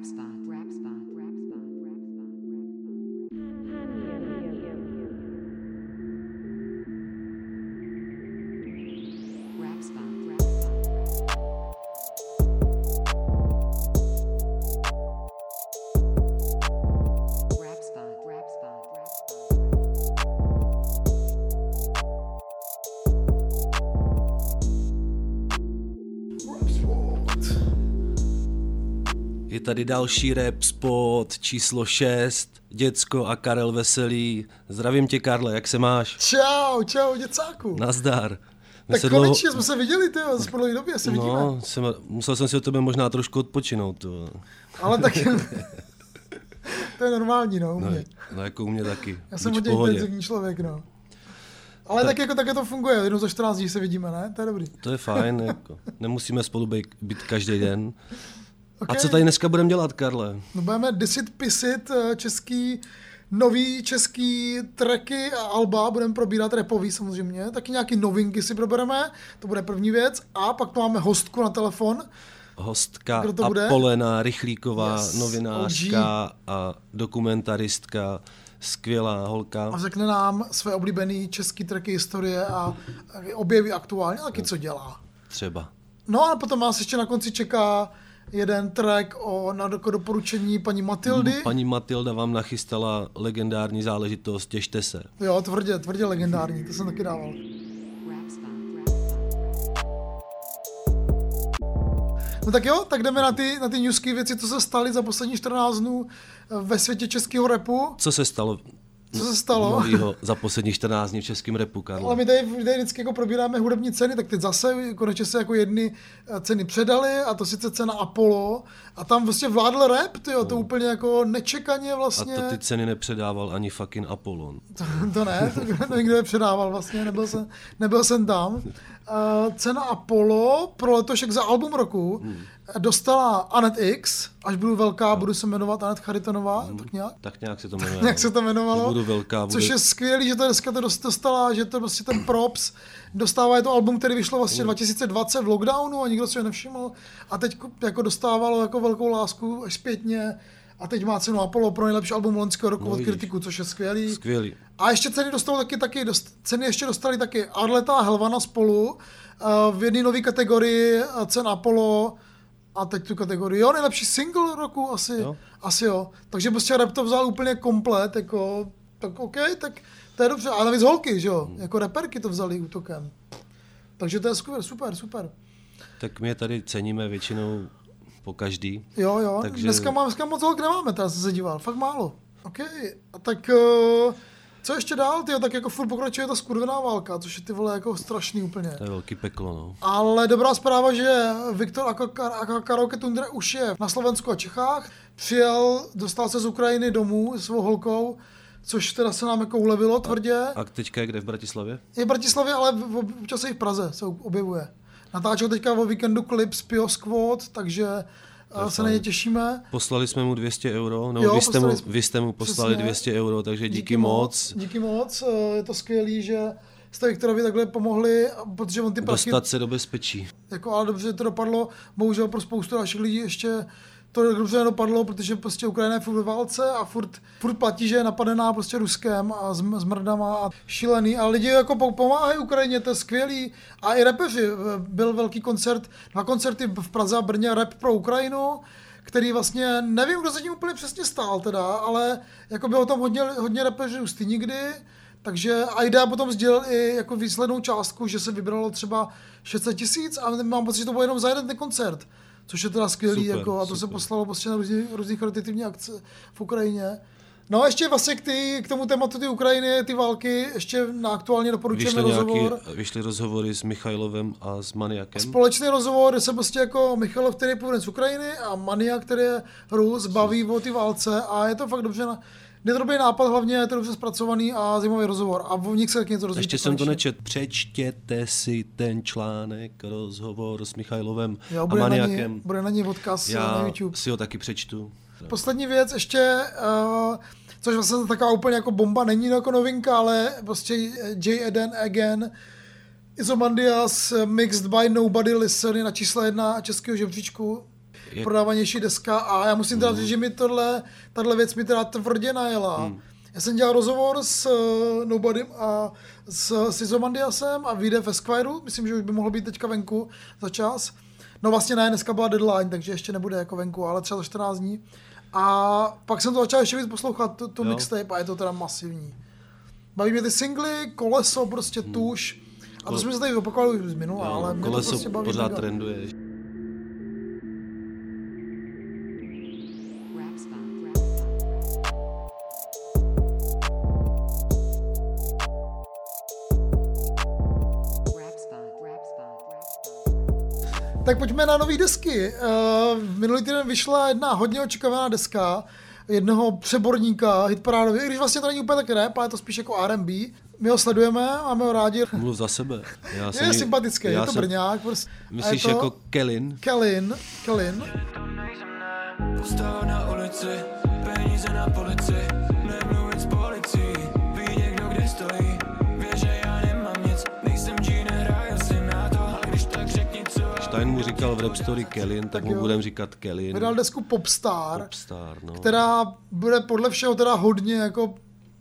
Rap spot, rap spot, tady další rap spot číslo 6, Děcko a Karel Veselý. Zdravím tě, Karle, jak se máš? Čau, čau, děcáku. Nazdar. My tak se konečně jsme se viděli, ty jo, po dlouhé době se vidíme. No, jsem, musel jsem si od tebe možná trošku odpočinout. To. Ale tak to je normální, no, u No, mě. no, jako u mě taky. Já jsem hodně intenzivní člověk, no. Ale tak, jako také to funguje, jednou za 14 dní se vidíme, ne? To je dobrý. To je fajn, jako. nemusíme spolu být, být každý den. A Okay. co tady dneska budeme dělat, Karle? No budeme disit pisit eh, český, nový český tracky a alba, budeme probírat repový samozřejmě, taky nějaký novinky si probereme, to bude první věc. A pak tu máme hostku na telefon, Hostka Kdo to bude? Apolena Rychlíková, Yes, novinářka a dokumentaristka, skvělá holka. a řekne nám své oblíbené český tracky historie a objeví aktuálně, a taky co dělá. Třeba. No a potom nás ještě na konci čeká jeden track o, na doporučení paní Matildy. Paní Matilda vám nachystala legendární záležitost, těšte se. Jo, tvrdě, tvrdě legendární, to jsem taky dával. No tak jo, tak jdeme na ty, na ty newsky věci, co se staly za poslední 14 dnů eh, ve světě českého repu. Co se stalo Co se stalo? novýho za poslední 14 dní v českém repu, Karlo? Ale my tady, my tady vždycky jako probíráme hudební ceny, tak teď zase konečně se jako jedny eh, ceny předaly a to sice cena Apollo a tam vlastně vládl rap, tyjo, to úplně jako nečekaně A vlastně. to ty ceny nepředával ani fucking Apollon. To, to ne, to nikdo nepředával vlastně, nebyl jsem, nebyl jsem tam. Uh, cena Apollo pro letošek za album roku Hmm. dostala Anet X, až budu velká, budu se jmenovat Anet Charitonová, tak nějak. Tak nějak se to jmenuje. Jak se to jmenovalo? Budu velká, budu... Což je skvělý, že to dneska to dost- dostala, že to prostě ten props dostává, je to album, který vyšlo Hmm. vlastně 2020 v lockdownu a nikdo si ho nevšiml a teď jako dostávalo jako velkou lásku až zpětně a teď má cenu Apollo pro nejlepší album loňského roku No od kritiku, což je skvělý. Skvělý. A ještě ceny dostal taky, taky dost, ceny ještě dostali taky Arleta a Helvana spolu uh, v jedné nové kategorii uh, cen Apollo a teď tu kategorii, jo, nejlepší single roku asi, Jo. asi jo. Takže prostě rap to vzal úplně komplet, jako, tak OK, tak to je dobře. A navíc holky, že jo, jako reperky to vzali útokem. Takže to je super, super, super. Tak my tady ceníme většinou po každý. Jo, jo, Takže- dneska, mám, dneska moc holk nemáme, teda jsem se díval, fakt málo. OK, a tak uh, co ještě dál, tyjo, tak jako furt pokračuje ta skurvená válka, což je ty vole jako strašný úplně. To je velký peklo, no. Ale dobrá zpráva, že Viktor Aka- Aka- Karaoke Tundra už je na Slovensku a Čechách. Přijel, dostal se z Ukrajiny domů s svou holkou, což teda se nám jako ulevilo tvrdě. A teďka je kde v Bratislavě? Je v Bratislavě, ale občas i v Praze se objevuje. Natáčel teďka o víkendu klip z Pio Squad, takže eh, se na ně těšíme. Poslali jsme mu 200 euro, no Jo, vy, jste mu, vy jste mu poslali Přesně. 200 euro, takže díky, moc. Díky moc, eh, je to skvělý, že jste Viktorovi takhle pomohli, protože on ty prachy Dostat se do bezpečí. Jako, ale dobře to dopadlo, bohužel pro spoustu dalších lidí ještě to dobře nedopadlo, protože prostě Ukrajina je furt ve válce a furt, furt platí, že je napadená prostě Ruskem a s, s mrdama a šílený. A lidi jako po- pomáhají Ukrajině, to je skvělý. A i repeři, eh, byl velký koncert, dva koncerty v Praze a Brně, rap pro Ukrajinu, který vlastně, nevím, kdo se tím úplně přesně stál teda, ale jako bylo tam hodně, hodně repeřů z nikdy, takže Aida potom sdělil i jako výslednou částku, že se vybralo třeba 600 tisíc a mám pocit, že to bylo jenom za jeden ten koncert. Což je teda skvělý, Super, jako, a to se super. poslalo prostě na různý, různý charitativní akce v Ukrajině. No a ještě vlastně k, ty, k tomu tématu ty Ukrajiny, ty války, ještě na aktuálně doporučujeme Vyšly, nějaký, rozhovor. vyšly rozhovory s Michailovem a s Maniakem. Společný rozhovor, kde se prostě jako Michalov, který je původem z Ukrajiny a Mania, který je Rus, baví o ty válce a je to fakt dobře na, dobrý nápad, hlavně je to dobře zpracovaný a zajímavý rozhovor a v nich se taky něco dozvíte. Ještě jsem to nečet. Přečtěte si ten článek, rozhovor s Michailovem Jo, a bude, na ní, Maniakem. bude na ní odkaz na Já YouTube. si ho taky přečtu. Poslední věc ještě, uh, což vlastně taková úplně jako bomba, není jako novinka, ale prostě J. Eden Again, Izomandias Mixed by Nobody Listen je na čísle jedna českého žebříčku. Nejprodávanější deska a já musím teda říct, že mi tohle, tahle věc mi teda tvrdě najela. Hmm. Já jsem dělal rozhovor s uh, Nobodym a s, s Izomandiasem a vyjde v Esquire, myslím, že už by mohlo být teďka venku za čas. No vlastně ne, dneska byla deadline, takže ještě nebude jako venku, ale třeba za 14 dní. A pak jsem to začal ještě víc poslouchat, tu, tu mixtape a je to teda masivní. Baví mě ty singly, koleso, prostě tuš. A to jsme se tady opakovali už z minula, ale mě to koleso prostě baví. pořád mega. trenduje. Tak pojďme na nové desky. Uh, minulý týden vyšla jedna hodně očekávaná deska jednoho přeborníka hitparádově, i když vlastně to není úplně tak rap, ale je to spíš jako R&B. My ho sledujeme, máme ho rádi. Mluv za sebe. Já Je jsem- sympatický, já je to jsem- Brňák. Prostě. Myslíš je to jako Kellin? Kellin, Kellin. Postava na ulici, peníze na policii, nemluvit s policií, ví někdo kde stojí, Stein mu říkal v Rap Story Kellin, tak, mu jo. budem říkat Kellin. Vydal desku Popstar, Popstar, no. která bude podle všeho teda hodně jako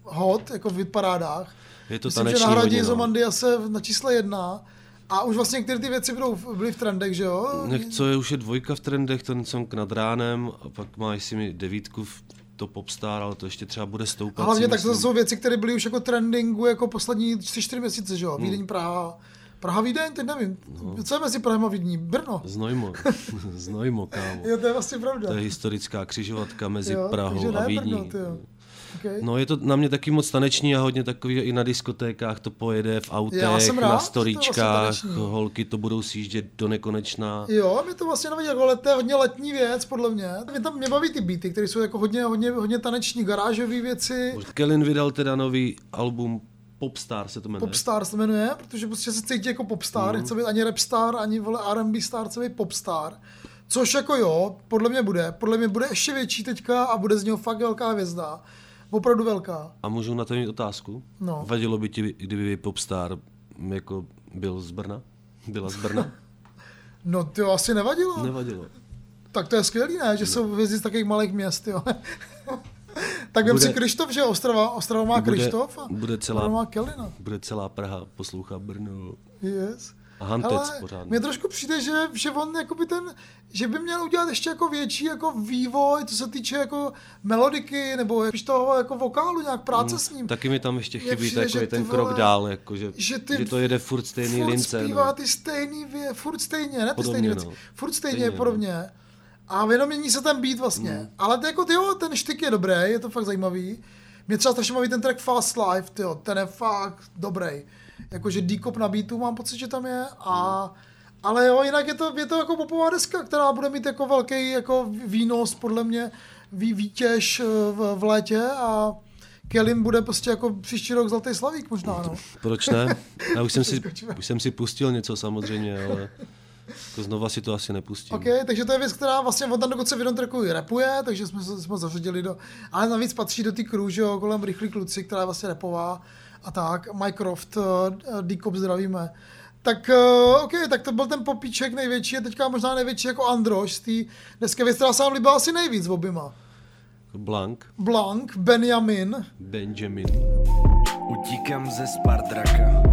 hot, jako v hitparádách. Je to Myslím, že nahradí hodně, no. Zomandiase na čísle jedna. A už vlastně některé ty věci budou, byly v trendech, že jo? Nech, co je, už je dvojka v trendech, ten song nad ránem, a pak má jestli mi devítku v to Popstar, ale to ještě třeba bude stoupat. Hlavně si tak to jsou věci, které byly už jako trendingu jako poslední 3-4 měsíce, že jo? Hmm. Vídeň, Praha. Praha, Vídeň, teď nevím. No. Co je mezi Prahem a Vídní? Brno. Znojmo, Znojmo, kámo. Jo, to je vlastně pravda. To je historická křižovatka mezi jo, Prahou a Vídní. Brno. Okay. No je to na mě taky moc taneční a hodně takový, i na diskotékách to pojede, v autech, rád, na storičkách, vlastně taneční. holky to budou sjíždět do nekonečna. Jo, mě to vlastně nevadí, jako let, to je hodně letní věc, podle mě. Mě tam mě baví ty beaty, které jsou jako hodně, hodně, hodně taneční, garážové věci. Kellin vydal teda nový album Popstar se to jmenuje. Popstar se jmenuje, protože prostě se cítí jako popstar, nechce být ani rapstar, ani vole R&B star, chce být popstar. Což jako jo, podle mě bude. Podle mě bude ještě větší teďka a bude z něho fakt velká hvězda. Opravdu velká. A můžu na to mít otázku? No. Vadilo by ti, kdyby Popstar jako byl z Brna? Byla z Brna? No to asi nevadilo. Nevadilo. Tak to je skvělý, ne? Že jsou hvězdy z takových malých měst, jo. tak vem Bude- si Krištof, že Ostrava, Ostrava má Bude- Krištof a bude celá- Brno má Kelina. Bude celá Praha poslouchat Brno. Yes. A Hantec Ale pořádně. mně trošku přijde, že, že on jakoby ten, že by měl udělat ještě jako větší jako vývoj, co se týče jako melodiky, nebo spíš toho jako vokálu, nějak práce s ním. Taky mi tam ještě chybí přijde, takový ten ty krok vole- dál, jako, že, že ty že to jede furt stejný furt lince. zpívá No. ty stejný vě, furt stejně, ne ty Podobně, stejné věci, no. furt stejně, Stejně, no. A jenom mění se ten beat vlastně. Hmm. Ale to jako, tyjo, ten štyk je dobrý, je to fakt zajímavý. Mě třeba strašně baví ten track Fast Life, tyjo, ten je fakt dobrý. Jakože D-Cop na beatu mám pocit, že tam je. A, ale jo, jinak je to, je to jako popová deska, která bude mít jako velký jako výnos, podle mě, vý, výtěž eh, v, v létě a Kelin bude prostě jako příští rok zlatý slavík možná, no. Proč ne? Já už jsem, si, už jsem si pustil něco samozřejmě, ale jako znova si to asi nepustím. OK, takže to je věc, která vlastně on tam dokonce v jednom tracku i rapuje, takže jsme se jsme zařadili do, ale navíc patří do té crew, že jo, kolem rychlí kluci, která je vlastně rapová a tak, Mycroft, uh, D-Cop zdravíme. Tak uh, OK, tak to byl ten popíček největší a teďka možná největší jako Androš z té desky, věc, která se nám líbila asi nejvíc v oběma. Blank, Blank, Benjamin, Benjamin. Utíkám ze Spardraka,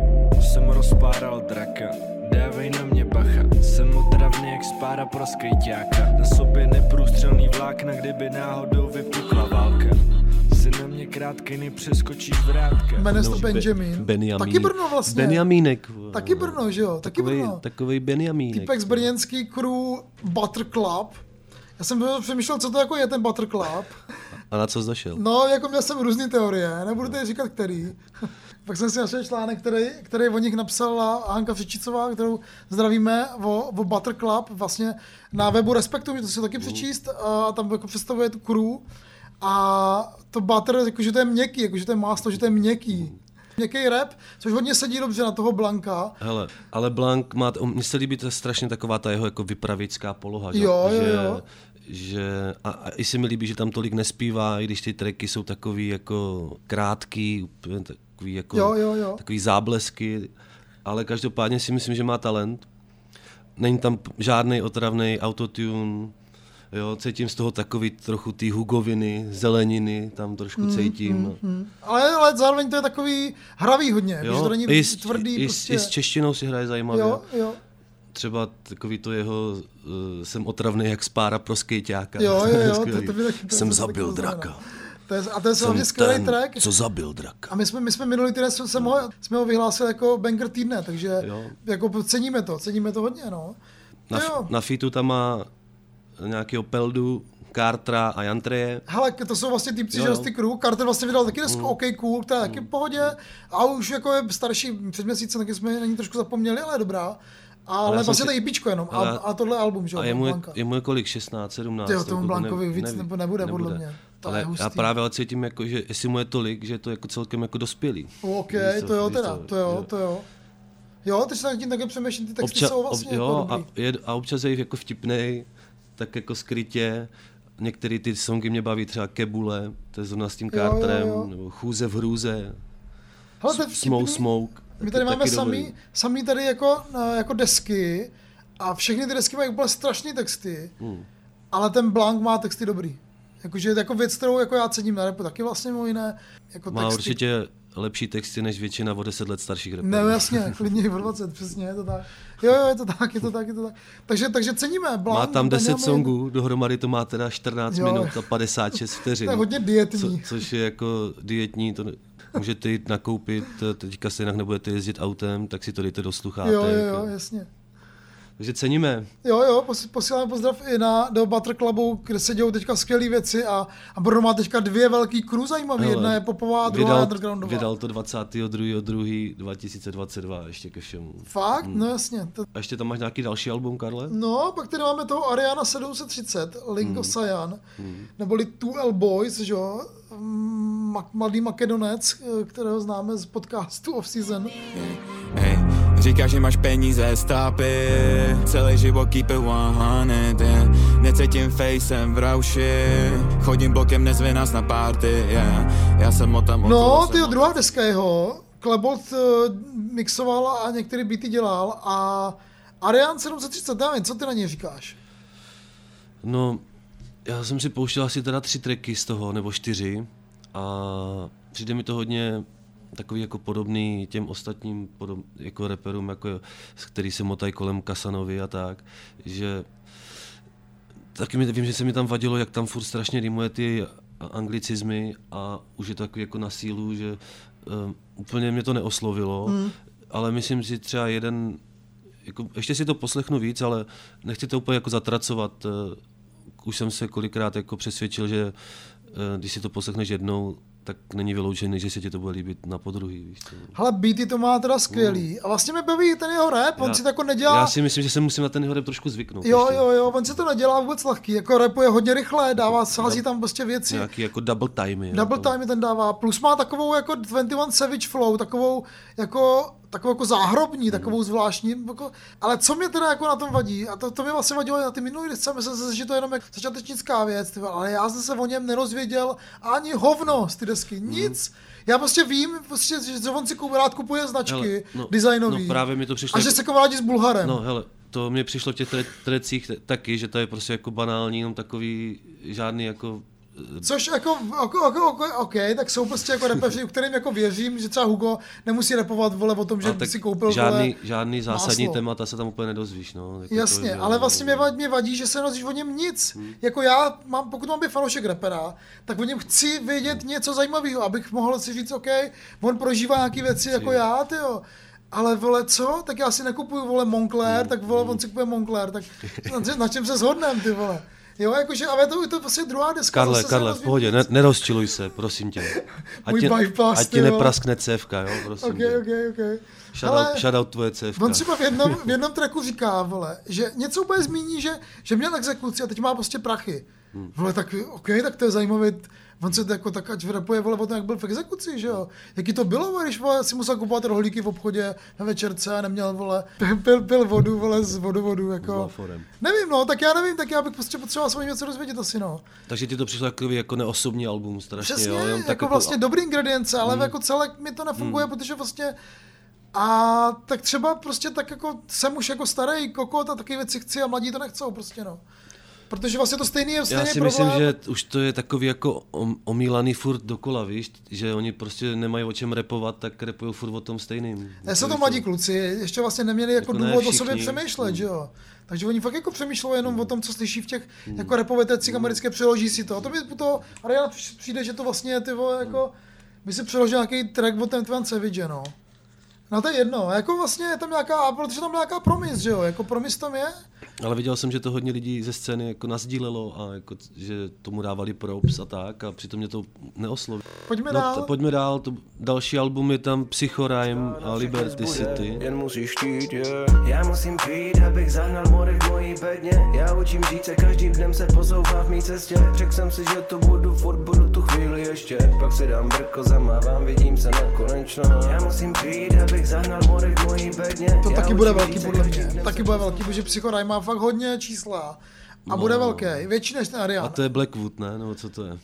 jsem rozpáral draka, dávej na mě bacha, jsem otravný jak spára pro skejťáka, na sobě neprůstřelný vlákna, kdyby náhodou vypukla válka. Si na mě krátkej nepřeskočíš vrátka. jmenuje se to No, Be- Benjamin. Benjamínek. Taky Brno vlastně. Benjamínek. Taky Brno, že jo, taky Takovej, Brno. takovej Benjamínek. Týpek z brněnský crew Butter Club. Já jsem přemýšlel, co to jako je ten Butter Club. A na co jsi došel? No, jako měl jsem různé teorie, nebudu tady říkat který. Pak jsem si našel článek, který, který o nich napsala Hanka Přičicová, kterou zdravíme, o, o Butter Club, vlastně na webu Respektu, si to taky přečíst, a tam jako představuje tu crew. A to butter, jakože to je měkký, jakože to je máslo, že to je měkký. Měkký rap, což hodně sedí dobře na toho Blanka. Hele, ale Blank má, mně se líbí to strašně taková ta jeho jako vypravická poloha, že, Jo, jo, že, a, a i se mi líbí, že tam tolik nespívá, i když ty tracky jsou takový jako krátký, úplně takový jako Jo, jo, jo. takový záblesky, ale každopádně si myslím, že má talent. Není tam žádný otravný autotune, Jo, cítím z toho takový trochu ty hugoviny, zeleniny, tam trošku Mm, cítím. Hmm. Ale, ale zároveň to je takový hravý hodně, jo, že to není i, s, tvrdý i, prostě. i s češtinou si hraje zajímavě. jo, jo. Třeba takový to jeho, uh, jsem otravný jak spára pro skejťáka. Jo, jo, jo, to- to by taky- to jsem zabil draka. To je, a to je hlavně skvělý track. co zabil draka. A my jsme, my jsme minulý týden jsme, jsme, ho, jsme ho vyhlásili jako banger týdne, takže Jo. jako ceníme to, ceníme to hodně, no. Na, jo. na fitu tam má nějakého Peldu, Cartra a Jantreje. Hele, to jsou vlastně týpci jo. Rusty Crew. Carter vlastně vydal taky Mm. desku OK Cool, která je taky v pohodě. A už jako je starší před měsícem, taky jsme na ní trošku zapomněli, ale je dobrá. Ale jsem vlastně si- to je EPčko jenom. A, ale- a tohle album, že jo? A jemu je, jemu je kolik? 16, 17? Tyjo, tomu jako Blankovi víc neví- nebo nebude, podle mě. To ale je já právě ale cítím, jako, že jestli mu je tolik, že je to jako celkem jako dospělý. OK, Víš co, to jo teda, co, to jo, to jo. Jo, teď se nad tím také přemýšlím, ty texty Obča- jsou vlastně ob, jako jo, a, dobrý. je, a občas je jako vtipnej, tak jako skrytě. Některé ty songy mě baví, třeba Kebule, to je zrovna s tím Jo, jo, Carterem, jo. nebo Chůze v hrůze, Hele, to Smoke. Smoke. My tady máme samý, dobrý. samý tady jako, eh, jako desky a všechny ty desky mají úplně strašné texty, Hmm. ale ten Blank má texty dobrý. Jakože je to jako věc, kterou jako já cením na repu taky vlastně mimo jiné. Jako Má texty. určitě lepší texty než většina o 10 let starších rapperů. Ne, jasně, klidně i o 20, přesně, je to tak. Jo, jo, je to tak, je to tak, je to tak. Takže, takže ceníme Blank. Má tam 10 Benjamin, songů, dohromady to má teda 14 Jo. minut a 56 vteřin. To je hodně dietní. Co, což je jako dietní, to můžete jít nakoupit, eh, teďka se jinak nebudete jezdit autem, tak si to dejte do sluchátek. Jo, jo, jo, jasně. Takže ceníme. Jo, jo, pos- posíláme pozdrav i na, do Butter Clubu, kde se dějou teďka skvělé věci a, a Brno má teďka dvě velký crew zajímavé. Hele, Jedna je popová, druhá vydal, undergroundová. vydal to 22.2.2022 ještě ke všemu. Fakt? Hmm. No jasně. To, A ještě tam máš nějaký další album, Karle? no, pak tady máme toho Ariana 730, Link Hmm. of Cyan, neboli 2L Boys, že jo, mladý makedonec, eh, kterého známe z podcastu Off Season. Hej, říkáš, že máš peníze, stápy, celý život keep it 100, yeah. Necítím facem v rauši, chodím blokem, nezve nás na party, yeah. Já jsem o tam No, ty druhá deska jeho, Klebold eh, mixoval a některé beaty dělal a Arian 730, David, co ty na něj říkáš? No, já jsem si pouštěl asi teda tři tracky z toho, nebo čtyři. A přijde mi to hodně takový jako podobný těm ostatním podob, jako reperům, jako, s který se motají kolem Kasanovi a tak, že taky mi, vím, že se mi tam vadilo, jak tam furt strašně rýmuje ty anglicizmy a už je to takový jako na sílu, že um, úplně mě to neoslovilo, hmm. ale myslím si třeba jeden, jako, ještě si to poslechnu víc, ale nechci to úplně jako zatracovat. Už jsem se kolikrát jako přesvědčil, že eh, když si to poslechneš jednou, tak není vyloučený, že se ti to bude líbit na podruhý. Víš co? Hele, beaty to má teda skvělý. A vlastně mi baví ten jeho rap, on Já- si to jako nedělá... Já si myslím, že se musím na ten jeho rap trošku zvyknout. Jo, ještě. jo, jo, on si to nedělá vůbec lehký, jako rapuje hodně rychle, dává, sází tam prostě věci. Nějaký jako double timey. Double to- time ten dává, plus má takovou jako 21 Savage flow, takovou jako, takovou jako záhrobní, takovou zvláštní, jako, ale co mě teda jako na tom vadí, a to, to mě vlastně vadilo na ty minulý desce, myslím si, že to je jenom jak začátečnická věc, ty, vole, ale já jsem se o něm nerozvěděl ani hovno z ty desky, nic. Já prostě vím, prostě, že on si rád kupuje značky Hele, no, designový no právě mi to přišlo a že jako- se kamarádí s Bulharem. No hele, to mě přišlo v těch tre- trecích taky, že to je prostě jako banální, jenom takový žádný jako... Což jako, jako, jako, jako OK, tak jsou prostě jako repeři, u kterým jako věřím, že třeba Hugo nemusí repovat vole o tom, že ale by si koupil žádný, vole, žádný zásadní máslo. témata se tam úplně nedozvíš, no. Jako Jasně, to, ale vlastně mě vadí, mě vadí, že se nedozvíš o něm nic. Hmm. Jako já, mám, pokud mám být fanoušek repera, tak o něm chci vědět něco zajímavého, abych mohl si říct, OK, on prožívá nějaké věci jako já, tyjo. Ale vole, co? Tak já si nekupuju, vole, Moncler, Hmm. tak vole, on si kupuje Moncler, tak na, čem- na čem se shodneme, ty vole. Jo, jakože, ale to je to prostě druhá deska. Karle, zase se Karle, v pohodě, ne, nerozčiluj se, prosím tě. Ať Můj ti, bypass, ať ti nepraskne cévka, jo, prosím Ok, tě. ok, ok. Shoutout, shoutout tvoje cévka. On třeba v jednom, v jednom tracku říká, vole, že něco úplně zmíní, že, že měl exekuci a teď má prostě prachy. Hmm. Vole, tak OK, tak to je zajímavý. On se jako tak ať rapuje, vole, o tom, jak byl v exekuci, že jo. Jaký to bylo, vole, když vole, si musel kupovat rohlíky v obchodě na večerce a neměl, vole, pil, pil, vodu, vole, z vodovodu, jako. Nevím, no, tak já nevím, tak já bych prostě potřeboval svůj něco dozvědět asi, no. Takže ti to přišlo takový jako neosobní album, strašně, Přesně, jo? Jenom jako, tak vlastně dobrý ingredience, ale Hmm. jako celek mi to nefunguje, protože vlastně a tak třeba prostě tak jako jsem už jako starý kokot a taky věci chci a mladí to nechcou prostě no. Protože vlastně to stejný je stejný Já si problém. myslím, že už to je takový jako om- omílaný furt dokola, víš, že oni prostě nemají o čem repovat, tak repují furt o tom stejným. Ne, jsou to Jako- mladí kluci, ještě vlastně neměli jako, Jako ne důvod o sobě přemýšlet, Hmm. že jo. Takže oni fakt jako přemýšlejí jenom o tom, co slyší v těch jako repové tecích americké, přeloží si to. A to mi to při- přijde, že to vlastně je ty vole, jako, by si přeložil nějaký track od Ten Savage, no. No to je jedno, jako vlastně je tam nějaká, protože tam nějaká promis, že jo, jako promis tam je. Ale viděl jsem, že to hodně lidí ze scény jako nazdílelo a jako, že tomu dávali props a tak a přitom mě to neoslovilo. Pojďme No, dál. t- pojďme dál, to další album je tam Psychorime a Liberty City. Jen musíš chtít, yeah. Já musím přijít, abych zahnal mory v mojí bedně Já učím žít se, každým dnem se posouvá v mý cestě Řekl jsem si, že to budu, furt budu tu chvíli ještě Pak si dám brko, zamávám, vidím se nekonečno Já musím přijít, abych zahnal mory v mojí bedně To taky bude velký podle mě. Taky bude velký, protože Psychorime má fakt hodně čísla. A No. bude velký, větší než ten Ariana. A to je Blackwood, ne? Nebo co to je?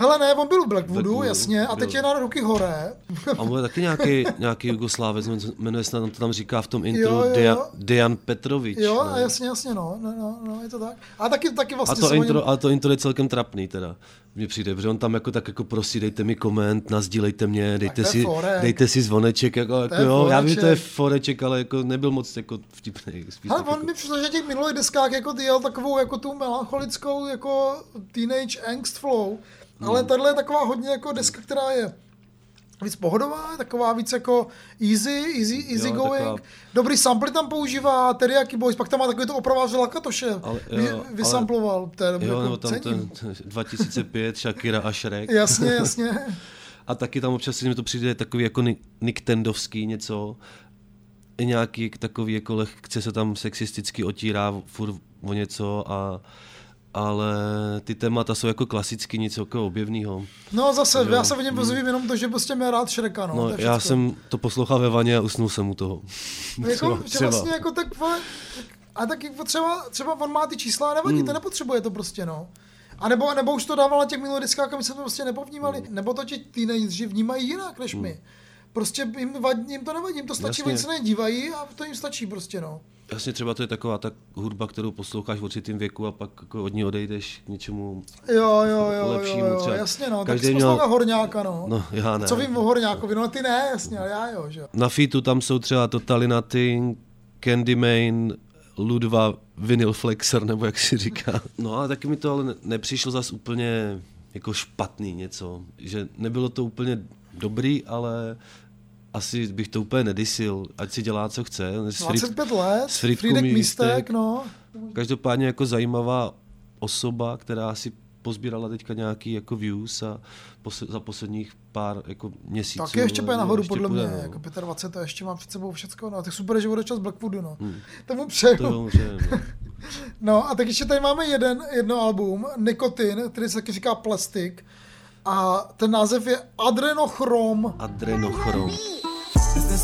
Hele ne, on byl u Blackwoodu, Blackwoodu, jasně, a teď byl. je na ruky hore. A bude taky nějaký, nějaký Jugoslávec, jmenuje se tam, to tam říká v tom intro Jo, jo, Dejan, jo. Dejan Petrovič. Jo, a jasně, jasně, no, no, no, no, je to tak. A taky, taky A vlastně to, se o něm- intro, ale to intro je celkem trapný teda. Mně přijde, protože on tam jako tak jako prosí, dejte mi koment, nazdílejte mě, dejte to je si, forek. dejte si zvoneček, jako, jako je jo, já vím, že to je foreček. foreček, ale jako nebyl moc jako vtipný. Spíš Ale on jako, mi přišlo, že těch minulých deskách jako ty jel takovou jako tu melancholickou jako teenage angst flow. Ale tahle je taková hodně jako deska, která je víc pohodová, taková víc jako easy, easy, easy Jo, going. taková- Dobrý sample tam používá, Teriyaki Boys, pak tam má takový to opraváře Lakatoše, Ale- vy, jo, ale- vysamploval, to je dobrý, jo, jako nebo tam ten 2005, Shakira a Shrek. Jasně, jasně. A taky tam občas si mi to přijde takový jako Ni- Niktendovský něco. Nějaký takový jako lehce se tam sexisticky otírá furt o něco a ale ty témata jsou jako klasicky nic jako objevného. No zase, Jo. já se v něm pozvím jenom to, že prostě mě rád Shreka, no, No, já jsem to poslouchal ve vaně a usnul jsem u toho. Jako, Třeba- že vlastně jako tak, a tak jako třeba, třeba on má ty čísla a nevadí, Hmm. to nepotřebuje to prostě, no. A nebo, nebo už to dával na těch minulých diskách a my jsme to prostě nepovnímali. Hmm. Nebo to ti teenageři vnímají jinak než my. Prostě jim, vadí, jim to nevadí, jim to stačí, Jasně. oni se nedívají a to jim stačí prostě, no. Jasně třeba to je taková ta hudba, kterou posloucháš v určitým věku a pak jako od ní odejdeš k něčemu Jo, jo, jo, jo, lepšímu. jo, třeba. jasně, no. Tak Každý jsi měl- Horňáka, no. No, já ne. Co vím o Horňákovi, no ty ne, jasně, ale já jo, že jo. Na featu tam jsou třeba Totally Nothing, Candyman, Ludva, Vinyl Flexer, nebo jak si říká. No ale taky mi to ale ne- nepřišlo zas úplně jako špatný něco. Že nebylo to úplně dobrý, ale asi bych to úplně nedisil, ať si dělá, co chce. S Frit- 25 let, s Frídek Místek. Místek, no. Každopádně jako zajímavá osoba, která si pozbírala teďka nějaký jako views a pos- za posledních pár jako měsíců. Taky ještě půjde nahoru, podle půjde, mě. no. Jako 25 to ještě má před sebou všecko. No, tak super, že bude čas Blackwoodu, no. Tomu přeju. Hmm. To je, že, no. No a tak ještě tady máme jeden, jedno album, Nikotin, který se taky říká Plastik. A ten název je Adrenochrom. Adrenochrom.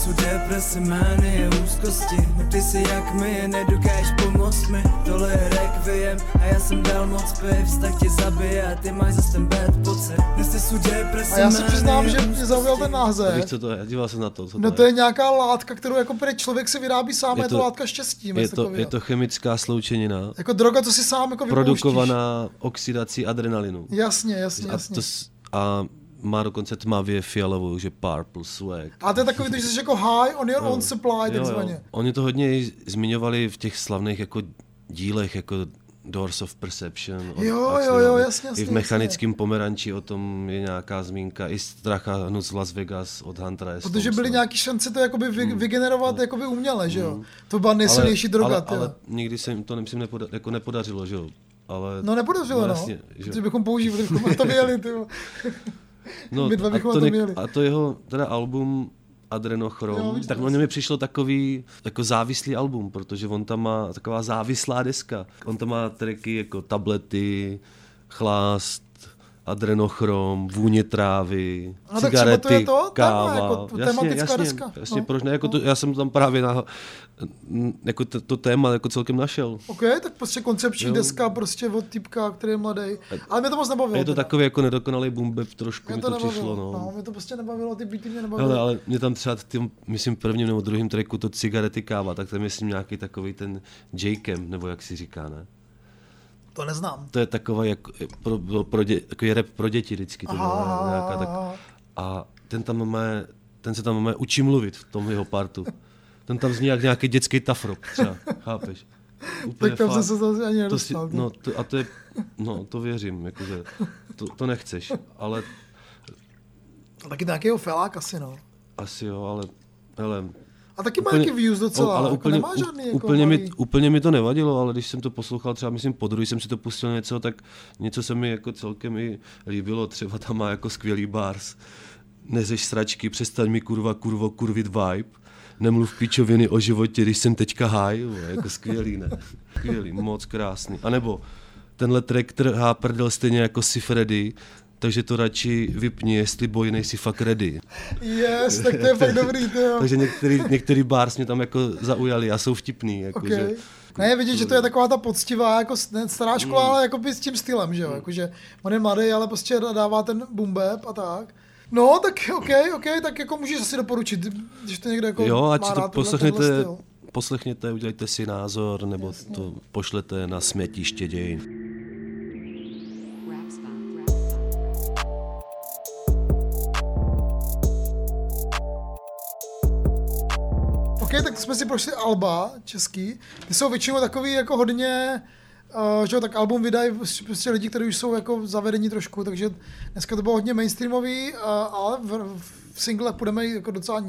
Znesu deprese, mánie, úzkosti No ty si jak my, nedokáž pomoct mi Tohle je requiem a já jsem dal moc piv Vztah tě zabije a ty máš zase ten bad pocit Znesu deprese, A já si mánie, přiznám, že mě zaujal ten název. víš, co to je? Díval jsem na to, co No to to je. je nějaká látka, kterou jako prý člověk si vyrábí sám, je, je to, látka štěstí. je, to, je to chemická sloučenina, Jako droga, co si sám jako vypouštíš. produkovaná oxidací adrenalinu. Jasně, jasně, A, jasně. to, a má dokonce tmavě fialovou, že purple swag. A to je takový, to, že jsi jako high on your own supply, Jo, jo. takzvaně. Oni to hodně zmiňovali v těch slavných jako dílech, jako Doors of Perception. od Jo, Huxleyho. jo, jo, jasně, jasně, I v mechanickém pomeranči o tom je nějaká zmínka. I Strach a hnus z Las Vegas od Huntera. Protože byly nějaké šance to jakoby vy, vygenerovat jakoby uměle, že jo? To byla nejsilnější droga, ale, ale nikdy se jim to myslím nepoda, jako nepodařilo, že jo. Ale, No nepodařilo, no. jasně, že Že jo. bychom používali, bychom to jo. No, My dva a, bychom to to měli. a to jeho teda album Jo, Adrenochrom, víš, tak on mi přišlo takový jako závislý album, protože on tam má taková závislá deska. On tam má tracky jako tablety, chlást, adrenochrom, vůně trávy, No tak cigarety, to je to téma, káva. jako jasně, tematická jasně, deska. Jasně, No, proč ne? Jako to, já jsem tam právě na, jako to, to téma jako celkem našel. OK, tak prostě koncepční Jo. deska prostě od typka, který je mladý. Ale mě to moc nebavilo. A je to teda. takový jako nedokonalý boom trošku mě mi to, to, nebavilo. přišlo. No. No. mě to prostě nebavilo, ty beaty mě nebavily. Hele, ale mě tam třeba tím, myslím prvním nebo druhým tracku to cigarety káva, tak tam je myslím nějaký takový ten Jakem, nebo jak si říká, ne? To neznám. To je takový, jako, pro, pro, dě, takový rap pro děti vždycky. To Aha, byla nějaká, tak, a ten tam má, ten se tam má učí mluvit v tom jeho partu. Ten tam zní jak nějaký dětský tafrok, třeba, chápeš? Tak tam jsem se zase ani to si, nedostal. no, to, a to je, no, to věřím, jakože, to, to nechceš, ale taky nějakého felák asi, no. asi jo, ale, hele, A taky má nějaký views docela, ale jako úplně, nemá žádný jako úplně, mi, úplně mi to nevadilo, ale když jsem to poslouchal, třeba myslím po druhý jsem si to pustil něco, tak něco se mi jako celkem i líbilo, třeba tam má jako skvělý bars. Neřeš sračky, přestaň mi kurva, kurvo, kurvit vibe. Nemluv píčoviny o životě, když jsem teďka high, jako skvělý, ne? Skvělý, moc krásný. A nebo tenhle track trhá prdel stejně jako si Freddy, takže to radši vypni, jestli boj nejsi fakt ready. Yes, tak to je fakt dobrý, to jo. Takže některý, některý bars mě tam jako zaujali a jsou vtipný. Jako, Okay. že, Ne, je vidět, že to je taková ta poctivá, jako stará škola, Mm. ale jako by s tím stylem, že jo, jakože on je mladý, ale prostě dává ten boom bap a tak. No, tak OK, OK, tak jako můžeš asi doporučit, když to někdo jako jo, ať si to tenhle- poslechněte, tenhle poslechněte, udělejte si názor, nebo to pošlete na smětiště dějin. OK, tak jsme si prošli Alba český. Ty jsou většinou takový jako hodně, uh, že jo, tak album vydají prostě lidi, kteří už jsou jako zavedení trošku, takže dneska to bylo hodně mainstreamový, uh, ale v, v single půjdeme jako docela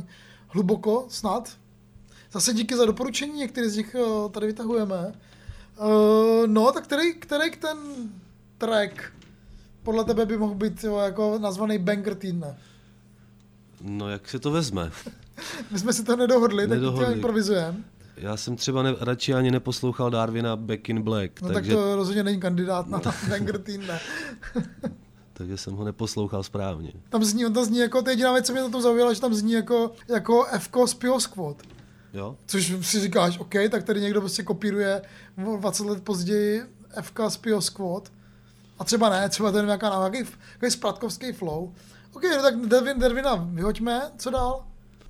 hluboko snad. Zase díky za doporučení, některý z nich uh, tady vytahujeme. Uh, no, tak který, který ten track podle tebe by mohl být jo, jako nazvaný banger týdne? No jak se to vezme? My jsme si to nedohodli, tak to Nedohodli. improvizujeme. Já jsem třeba ne, radši ani neposlouchal Darwina Back in Black, No takže, tak to rozhodně není kandidát na banger týdne. takže jsem ho neposlouchal správně. Tam zní, on tam zní jako, to je jediná věc, co mě na tom zaujala, že tam zní jako, jako F-ko z Pio Squad. Jo? Což si říkáš, OK, tak tady někdo prostě kopíruje o 20 let později FK z Pio Squad. A třeba ne, třeba ten nějaká nějaký, nějaký spratkovský flow. OK, no tak Dervin, Dervina vyhoďme, co dál?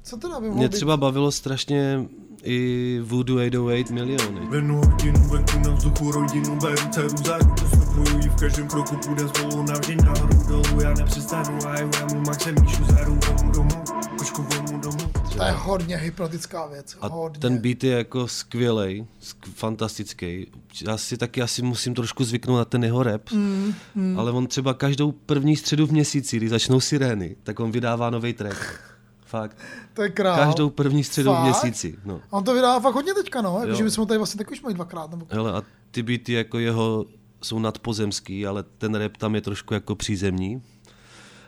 Co teda by mohlo Mě být? třeba bavilo strašně i Voodoo 808 miliony. Venu hodinu venku na vzduchu rodinu Beru dceru za ruku, stupuju jí v každém kroku Půjde spolu navždy nahoru dolů Já nepřestanu a já mu maxem míšu za domů domů Kočkovému domů To je hodně hypnotická věc. A hodně. ten beat je jako skvělej, sk- fantastický. Já si taky asi musím trošku zvyknout na ten jeho rap, mm, mm. ale on třeba každou první středu v měsíci, když začnou sirény, tak on vydává nový track. Fakt. to je král. Každou první středu v Fakt? měsíci. No. A on to vydává fakt hodně teďka, no. Jo. Jakože my jsme tady vlastně taky už měli dvakrát. Nebo... Hele, a ty beaty jako jeho jsou nadpozemský, ale ten rap tam je trošku jako přízemní.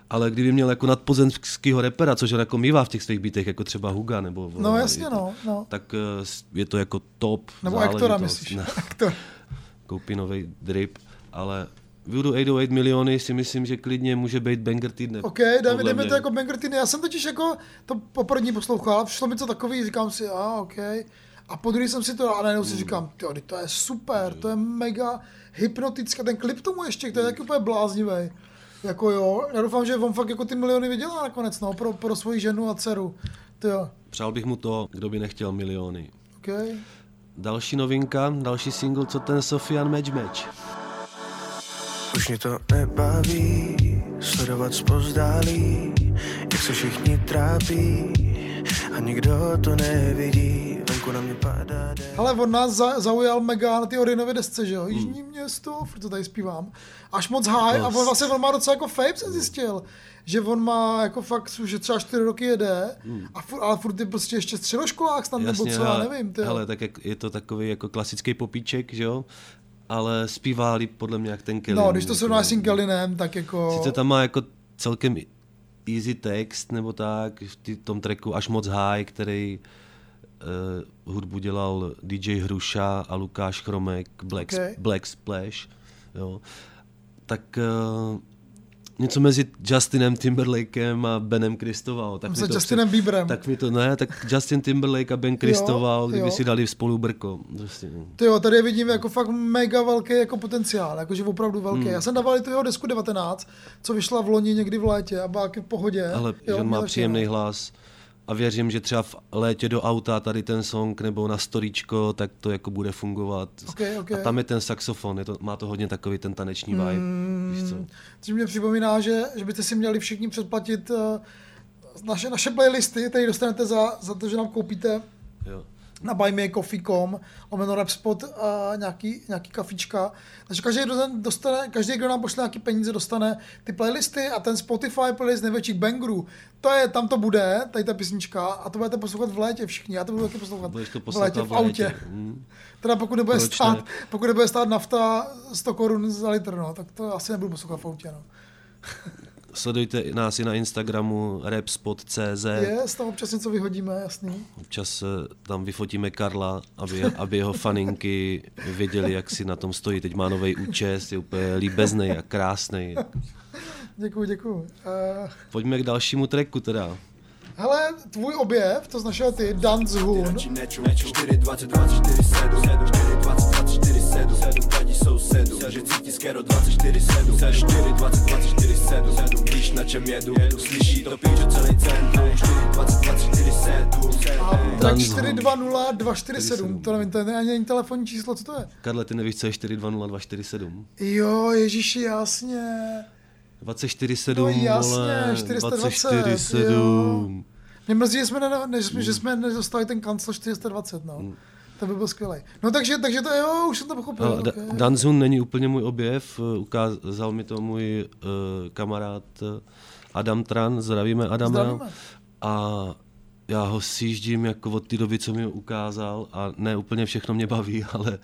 Ale kdyby měl jako nadpozemského repera, což on jako mývá v těch svých beatech, jako třeba Huga, nebo... No jasně, no. no. Tak eh, je to jako top Nebo záležitost. myslíš? Ne. Ektor. koupí nový drip, ale Voodoo 808 miliony si myslím, že klidně může být banger týdne. OK, dáme, dáme to jako banger týdny. Já jsem totiž jako to poprvé poslouchal, přišlo mi to takový, říkám si, a OK. A po druhý jsem si to, a najednou si Hmm. říkám, tyjo, to je super, to je mega hypnotické, ten klip tomu ještě, to je taky úplně bláznivý. Jako jo, já doufám, že on fakt jako ty miliony vydělá nakonec, no, pro, pro svoji ženu a dceru. Tyjo, Přál bych mu to, kdo by nechtěl miliony. OK. Další novinka, další single, co ten Sofian Match Match. Už mě to nebaví sledovat zpozdálí, jak se všichni trápí a nikdo to nevidí, venku na mě padá déšť. Ale on nás za, zaujal mega na ty Orinově desce, že jo? Hmm. Jižní město, furt to tady zpívám. Až moc high a on vlastně on má docela jako fame, jsem zjistil. Že on má jako fakt, že třeba 4 roky jede, a furt, ale furt je prostě ještě středoškolák snad, nebo co, já nevím. Ty. hele, tak jak, je to takový jako klasický popíček, že jo? Ale zpívá líp podle mě jak ten Kelly. no, když to srovnáš s tím Kellinem, tak jako... Sice tam má jako celkem easy text nebo tak, v tom tracku až moc high, který uh, hudbu dělal DJ Hruša a Lukáš Chromek, Black, okay. Black Splash, jo. Tak uh, něco mezi Justinem Timberlakem a Benem Kristoval. Tak Za mi to Justinem Bieberem. Tak mi to, ne, tak Justin Timberlake a Ben Kristoval, kdyby jo. si dali spolu brko. Prostě, no. Ty jo, tady vidím jako fakt mega velký jako potenciál, jakože opravdu velký. Hmm. Já jsem dával i tu jeho desku 19, co vyšla v loni někdy v létě a byla v pohodě. Ale jo, že on má příjemný no. hlas a věřím, že třeba v létě do auta tady ten song nebo na storíčko, tak to jako bude fungovat. Ok, ok. A tam je ten saxofon, je to, má to hodně takový ten taneční vibe, mm. víš co? Což mě připomíná, že, že byste si měli všichni předplatit uh, naše, naše playlisty, které dostanete za, za to, že nám koupíte Jo. Na buymeacoffee.com, lomeno Rapspot a nějaký, nějaký kafička. Takže každý, kdo dostane, každý, kdo nám pošle nějaký peníze, dostane ty playlisty a ten Spotify playlist největších bangerů. To je, tam to bude, tady ta písnička, a to budete poslouchat v létě všichni. Já to budu taky poslouchat Budeš to v létě, poslouchat v autě. Mm. Teda pokud nebude, Proč stát, ne? pokud nebude stát nafta 100 korun za litr, no, tak to asi nebudu poslouchat v autě. No. Sledujte nás i na Instagramu rapspot.cz. Je, z toho občas něco vyhodíme, jasný. Občas eh, tam vyfotíme Karla, aby, aby jeho faninky věděli, jak si na tom stojí. Teď má nový účest, je úplně líbezný a krásný. Děkuju, děkuju. Uh, Pojďme k dalšímu tracku teda. hele, tvůj objev, to znašel ty, Dance Hoon, 4, 20, 24, 7, 7, 4, 20, 24, 7, 7, 7, že cítí skero 24, 7, 4, 20, 24, 7, 7, víš na čem jedu, slyší to píčo celý centrum, 4, 20, 24, 7, a Dance 420 247, to nevím, to je ani není telefonní číslo, co to je? Karle, ty nevíš, co je 420247? Jo, ježiši, jasně. 247, No jasně, vole, 420, 247. Mě mrzí, že jsme, ne, ne, že jsme, že jsme nedostali ten kancel 420, no. To by byl skvělý. No takže, takže to jo, už jsem to pochopil. No, okay. Danzun není úplně můj objev, eh, ukázal mi to můj uh, kamarád eh, Adam Tran, zdravíme Adama. Zdravíme. A já ho sjíždím jako od té doby, co mi ho ukázal a ne úplně všechno mě baví, ale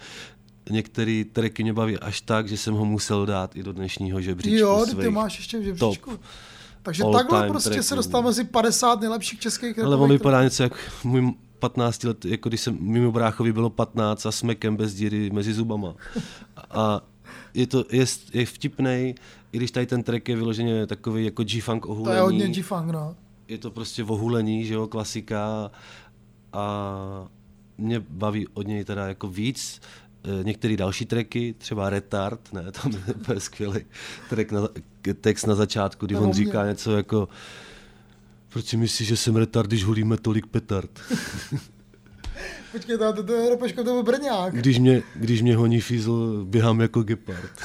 některé tracky mě baví až tak, že jsem ho musel dát i do dnešního žebříčku Jo, ty, máš ještě v žebříčku. top. Takže All takhle prostě se dostal mezi 50 nejlepších českých Ale on vypadá něco jak můj 15 let, jako když jsem mimo bráchovi bylo 15 a smekem bez díry mezi zubama. A je to je, je vtipnej, i když tady ten track je vyloženě takový jako G-funk To ohulení. je hodně G-Funk, no. je to prostě ohulení, že jo, klasika a mě baví od něj teda jako víc eh, některé další tracky, třeba Retard, ne, tam je skvělý track na, text na začátku, kdy on říká něco jako proč si myslíš, že jsem retard, když hulíme tolik petard? Počkej, to, to, to je repeško, to byl Brňák. Když mě, když mě honí fízl, běhám jako gepard.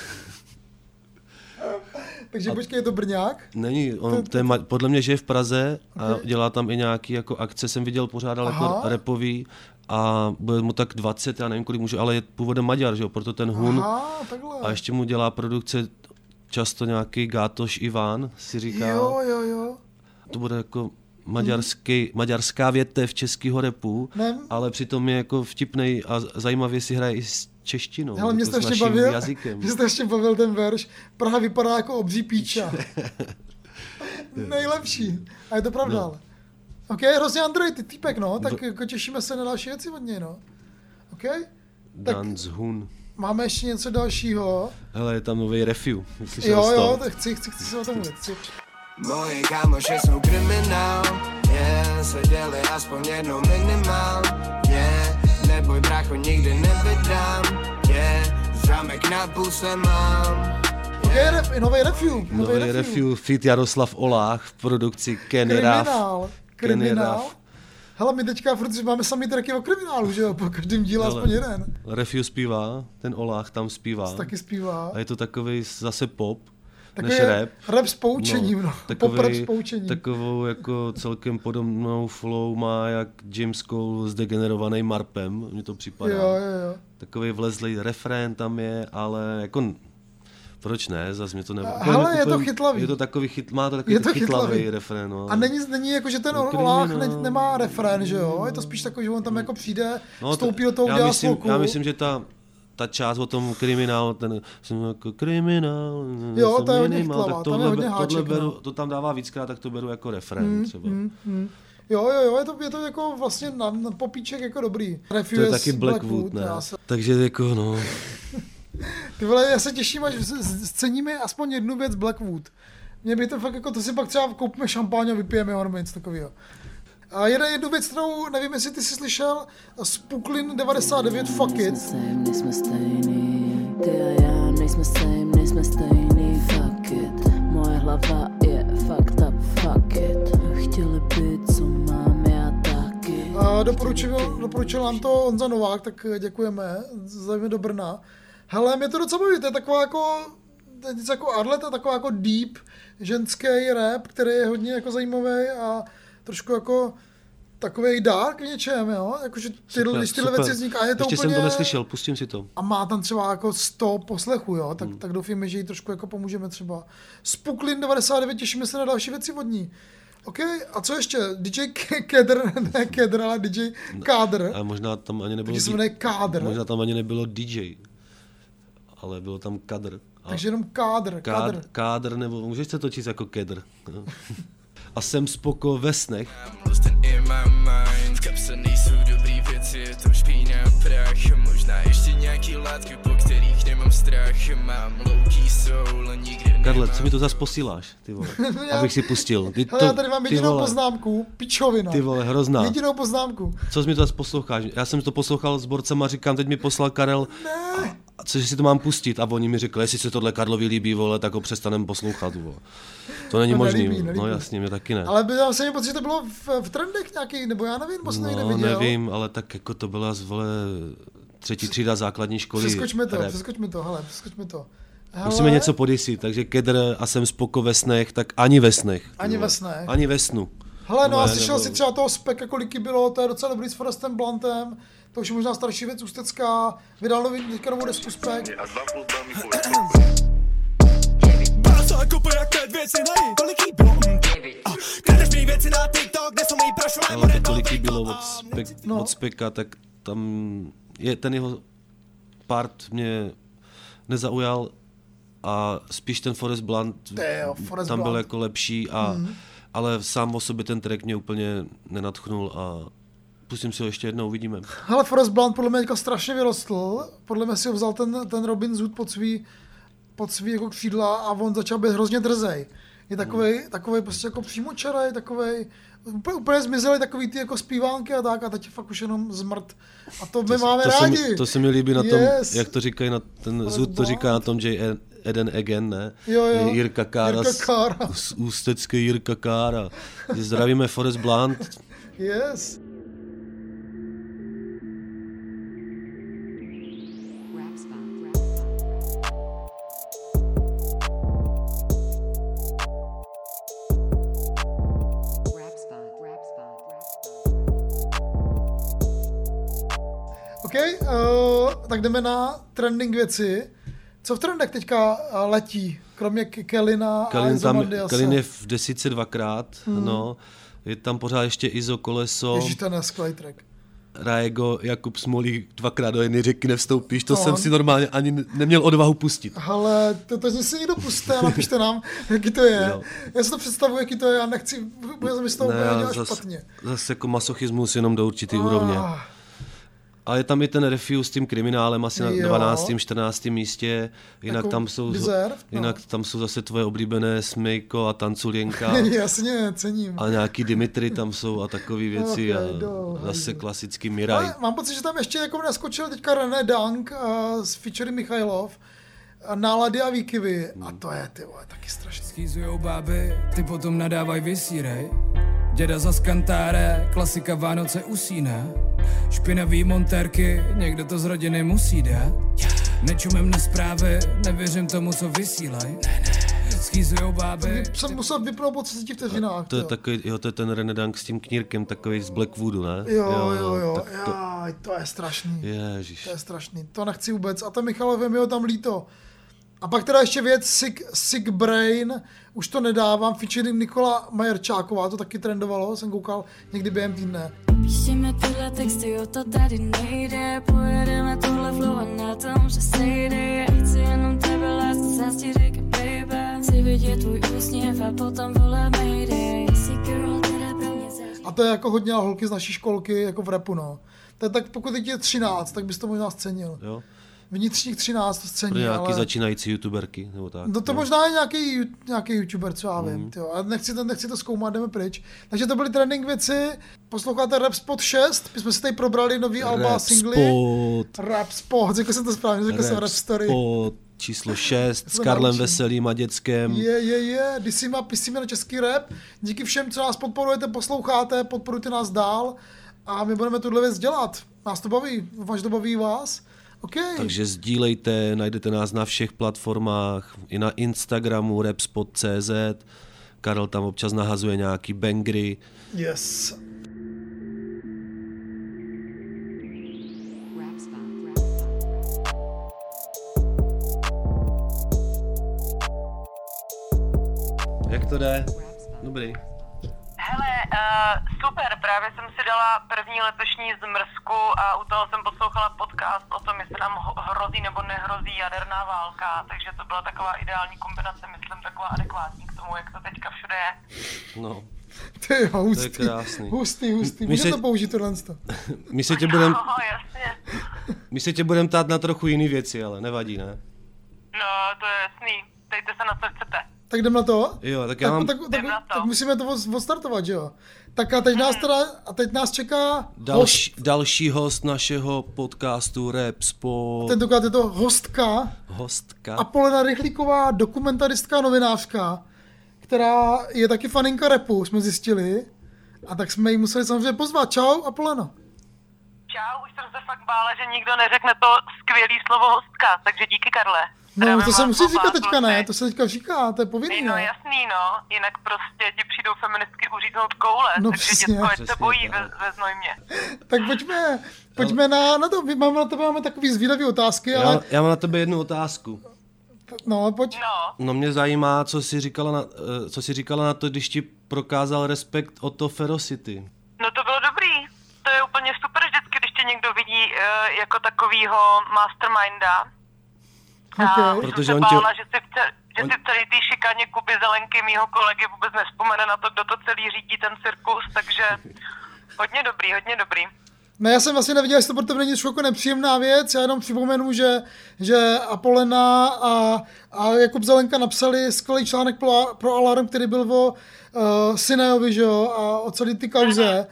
Takže počkej, je to Brňák? Není, on, to je, ma- podle mě žije v Praze a Ok. dělá tam i nějaký jako akce, jsem viděl, pořádal Aha. jako repový a bude mu tak 20, já nevím kolik můžu, ale je původem Maďar, že jo, proto ten hun. Aha, takhle. A ještě mu dělá produkce často nějaký Gátoš Iván, si říká. Jo, jo, jo. To bude jako maďarský, maďarská větev českého repu, Ne. ale přitom je jako vtipnej a zajímavě si hraje i s češtinou, Hele, mě jako s strašně naším bavil, jazykem. mě strašně bavil ten verš. Praha vypadá jako obří píča. Nejlepší. A je to pravda, No. ale. OK, hrozně Android, ty týpek, no, tak jako těšíme se na další věci od něj, no. OK? Tak Hun. máme ještě něco dalšího. Hele, je tam nový review. Jo, jo, to? tak chci, chci, chci se o tom mluvit. Chci. Moji kámoši jsou kriminál, yeah, seděli aspoň jednou minimál, yeah, neboj brácho, nikdy nevydám, yeah, zámek na puse mám. Ref, nový review. Nový review Fit Jaroslav Olách v produkci Kenny Raff. Kriminál. Kenny Kriminál. Raff. Hele, my teďka furt že máme samý tracky o kriminálu, že jo? Po každém díle Hele. aspoň jeden. Review zpívá, ten Olách tam zpívá. Taky zpívá. A je to takový zase pop, Takový než rap. Rap s poučením, no. Pop rap s poučením. takovou jako celkem podobnou flow má jak James Cole s degenerovaným Marpem, mně to připadá. Jo, jo, jo. Takový vlezlý refrén tam je, ale jako proč ne, zase mě to nebo... Hele, je to chytlavý. Je to takový chyt, má to takový Je to chytlavý chytlavý. refrén, no. A není, není jako, že ten No, Olách ne, kriminál. nemá refrén, že jo? Je to spíš takový, že on tam jako přijde, No, vstoupí to- do toho, já udělá myslím, sloku. já myslím, že ta, ta část o tom kriminál, ten jsem jako kriminál, Jo, jsem to je chytlavá, tak tam je tohle, be- tohle háček, beru, no. to tam dává víckrát, tak to beru jako refrén Hmm, třeba. hmm, hmm. Jo, jo, jo, je to, je to jako vlastně na, na popíček jako dobrý. To Review je taky Blackwood, ne? já se- Takže jako no, Ty vole, já se těším, až sceníme aspoň jednu věc Blackwood. Mě by to fakt jako, to si pak třeba koupíme šampáň a vypijeme nebo něco takového. A jedna jednu věc, kterou nevím, jestli ty jsi slyšel, Spuklin 99 Fuck It. Nejsme stejný, ty a já nejsme same, nejsme stejný, fuck it. Moje hlava je fucked up, fuck it. Chtěli být, co mám já, Uh, doporučil, doporučil nám to Honza Novák, tak děkujeme, zdravíme do Brna. Hele, mě to docela baví, to je taková jako, to je něco jako Arlet, to je taková jako deep ženský rap, který je hodně jako zajímavý a trošku jako takový dark v něčem, jo? Jakože tyhle, když tyhle věci vznikají, je to Ještě úplně... jsem to neslyšel, pustím si to. A má tam třeba jako 100 poslechů, jo? Tak, hmm. tak doufíme, že jí trošku jako pomůžeme třeba. Spuklin 99, těšíme se na další věci od ní. OK, a co ještě? DJ Kedr, ne Kedr, ale DJ Kádr. A možná tam ani nebylo... Takže se Kádr. Možná tam ani nebylo DJ, ale bylo tam kadr. A Takže jenom Kádr, Kádr. kád, kádr, nebo můžeš se to číst jako kedr. A jsem spoko ve snech. To Karle, co mi to zase posíláš, ty vole, Já- abych si pustil. Ty, Hele, já tady mám jedinou vole, poznámku, pičovina. Ty vole, hrozná. Jedinou poznámku. Co jsi mi to zase posloucháš? Já jsem to poslouchal s borcem a říkám, teď mi poslal Karel, Ne. a co si to mám pustit? A oni mi řekli, jestli se tohle Karlovi líbí, vole, tak ho přestanem poslouchat, vole. To není To možný, nelíbí, nelíbí. no jasně, mě taky ne. Ale já jsem pocit, že to bylo v, v trendech nějaký, nebo já nevím, moc no, viděl. nevím, ale tak jako to byla z vole třetí třída základní školy. Přeskočme to, rap. přeskočme to, hele, přeskočme to. Hele, Musíme něco podysit, takže kedr a jsem spoko ve snech, tak ani ve snech. Ani ve snech. Ani ve snu. Hele, no a Ne, slyšel nebo- si třeba toho speka, kolik bylo, to je docela dobrý s Forestem Blantem, to už je možná starší věc, Ústecká, vydal nový, teďka novou desku spek. Bráco a kupu jak pět věci, nej, kolik jí bylo, mm. Kradeš věci na TikTok, kde jsou mý Ale to kolik jí bylo od, spek, no. od Speka, tak tam je ten jeho part mě nezaujal a spíš ten Forest Blunt Forest tam byl Blunt. jako lepší, a, Mhm. ale sám o sobě ten track mě úplně nenadchnul a pustím si ho ještě jednou, uvidíme. Hele, Forest Blunt podle mě teďka strašně vyrostl, podle mě si ho vzal ten, ten Robin Zoot pod svý, pod svý jako křídla a on začal být hrozně drzej. Je takový, Hmm. takový prostě jako přímočarej, takový úplně, úplně zmizely takový ty jako zpívánky a tak a teď je fakt už jenom zmrt. A to, my máme to, se rádi. mi, to se mi líbí na tom, Yes. jak to říkají, na ten Zud to říká na tom J. Eden Again, ne? Jo, jo. Jirka Kára, Jirka z- Kára. z Ústecké Jirka Kára. Že Zdravíme Forest Blunt, Yes. OK, uh, tak jdeme na trending věci. Co v trendech teďka uh, letí, kromě Kelina a Kalin, tam? Kalin je v desíce dvakrát, Hmm. no. Je tam pořád ještě Izo Koleso, Ježíš, ten je track. Raego, Jakub Smolík, dvakrát do jedné řeky nevstoupíš, to No. jsem si normálně ani ne- neměl odvahu pustit. Ale to, to si někdo puste a napište nám, jaký to je. Jo. Já si to představuji, jaký to je a nechci, bude se mi z toho já dělat zas, špatně. zase jako masochismus jenom do určitý úrovně. A je tam i ten Refuse s tím kriminálem asi na Jo. 12. 14. místě, jinak Jako tam jsou Deserve, no. jinak tam jsou zase tvoje oblíbené Smejko a Tanculienka Jasně, cením. a nějaký Dimitri tam jsou a takové věci Ok, a do zase klasický Miraj. Ale mám pocit, že tam ještě jako naskočil teďka René Dank uh, s featuring Michailov, a nálady a výkyvy. A to je, ty vole, taky strašný. Schýzujou báby, ty potom nadávaj vysírej. Děda za skantáre, klasika Vánoce usíne. Špinavý montérky, někdo to z rodiny musí dát. Nečumem na zprávy, nevěřím tomu, co vysílaj. Schýzujou báby, Jsem musel vypnout po 30 vteřinách. To je jo. takový, jo, to je ten René Dank s tím knírkem, takový z Blackwoodu, ne? Jo, jo, jo, tak to, Jaj, to je strašný. Ježiš. To je strašný. To nechci vůbec. A ten Michalov je mi ho tam líto. A pak teda ještě věc Sick, Sick Brain, už to nedávám, featuring Nikola Majerčáková, to taky trendovalo, jsem koukal někdy během týdne. Píšeme tyhle texty, o to tady nejde Pojedeme tohle flow a na tom, že sejde Já chci jenom tebe, láska, zás ti říkám, baby Chci vidět tvůj úsměv a potom vole mayday Jsi girl, teda pro mě zaž... A to je jako hodně holky z naší školky, jako v repu, no. To je tak, pokud je 13, tak bys to možná scenil. Jo? Vnitřních 13 to Pro scení, nějaký ale... začínající youtuberky, nebo tak. No to jo. možná je nějaký, nějaký youtuber, co já vím, Mhm. mm. a nechci to, nechci to zkoumat, jdeme pryč. Takže to byly trending věci, posloucháte Rap Spot 6, my jsme si tady probrali nový alba a Rap singly. Spot. Rap Spot, řekl jsem to správně, řekl jsem Rap Story. Spot číslo 6 s Karlem naučím. Veselým a děckem. Je, je, je, Disima, pisíme na český rap. Díky všem, co nás podporujete, posloucháte, podporujte nás dál. a my budeme tuhle věc dělat. Nás to baví, doufám, že to baví vás. OK. Takže sdílejte, najdete nás na všech platformách, i na Instagramu repspot.cz, Karel tam občas nahazuje nějaký bangry. Yes. Jak to jde? Dobrý. Hele, uh, super, právě jsem si dala první letošní zmrzku a u toho jsem poslouchala podcast o tom, jestli nám hrozí nebo nehrozí jaderná válka, takže to byla taková ideální kombinace, myslím, taková adekvátní k tomu, jak to teďka všude je. No. Ty jo, hustý. To je krásný. Hustý, hustý. My se- to použít tohle. My se tě budem, No, jasně. my se tě budem tát na trochu jiný věci, ale nevadí, ne? No, to je jasný. Dejte se na co chcete. Tak jdem na to? Jo, tak já mám tak, tak, tak musíme to odstartovat, že jo? Tak a teď nás teda, a teď nás čeká další, další host našeho podcastu Rap Spot. Tentokrát je to hostka Hostka. Apolena Rychlíková, dokumentaristka, novinářka, která je taky faninka repu, jsme zjistili. A tak jsme ji museli samozřejmě pozvat. Čau, Apoleno. Čau, už jsem se fakt bála, že nikdo neřekne to skvělý slovo hostka, takže díky Karle. No, to se musí oba, říkat teďka, ne? To se teďka říká, to je povinný, No jasný, no, jinak prostě ti přijdou feministky uříznout koule, No, takže přesně. děcko, ať se bojí, tak. ve, veznoj mě. Tak pojďme, pojďme na, na to. My máme na tebe máme takový zvídavý otázky, Já, ale já mám na tebe jednu otázku. no, pojď. No, No mě zajímá, co jsi říkala na, eh, co jsi říkala na to, když ti prokázal respekt o to Ferocity. no to bylo dobrý. To je úplně super vždycky, když tě někdo vidí uh, jako takovýho masterminda. A už Protože jsem on se tě- bála, že si v, ce, že on- si v celý té šikaně Kuby Zelenky, mýho kolegy, vůbec nespomene na to, kdo to celý řídí, ten cirkus, takže hodně dobrý, hodně dobrý. Ne, já jsem vlastně neviděl, jestli to pro tebe není trošku jako nepříjemná věc, já jenom připomenu, že, že Apolena a, a Jakub Zelenka napsali skvělý článek pro, pro Alarm, který byl o uh, Sinejovi, že jo, a o celé ty kauze,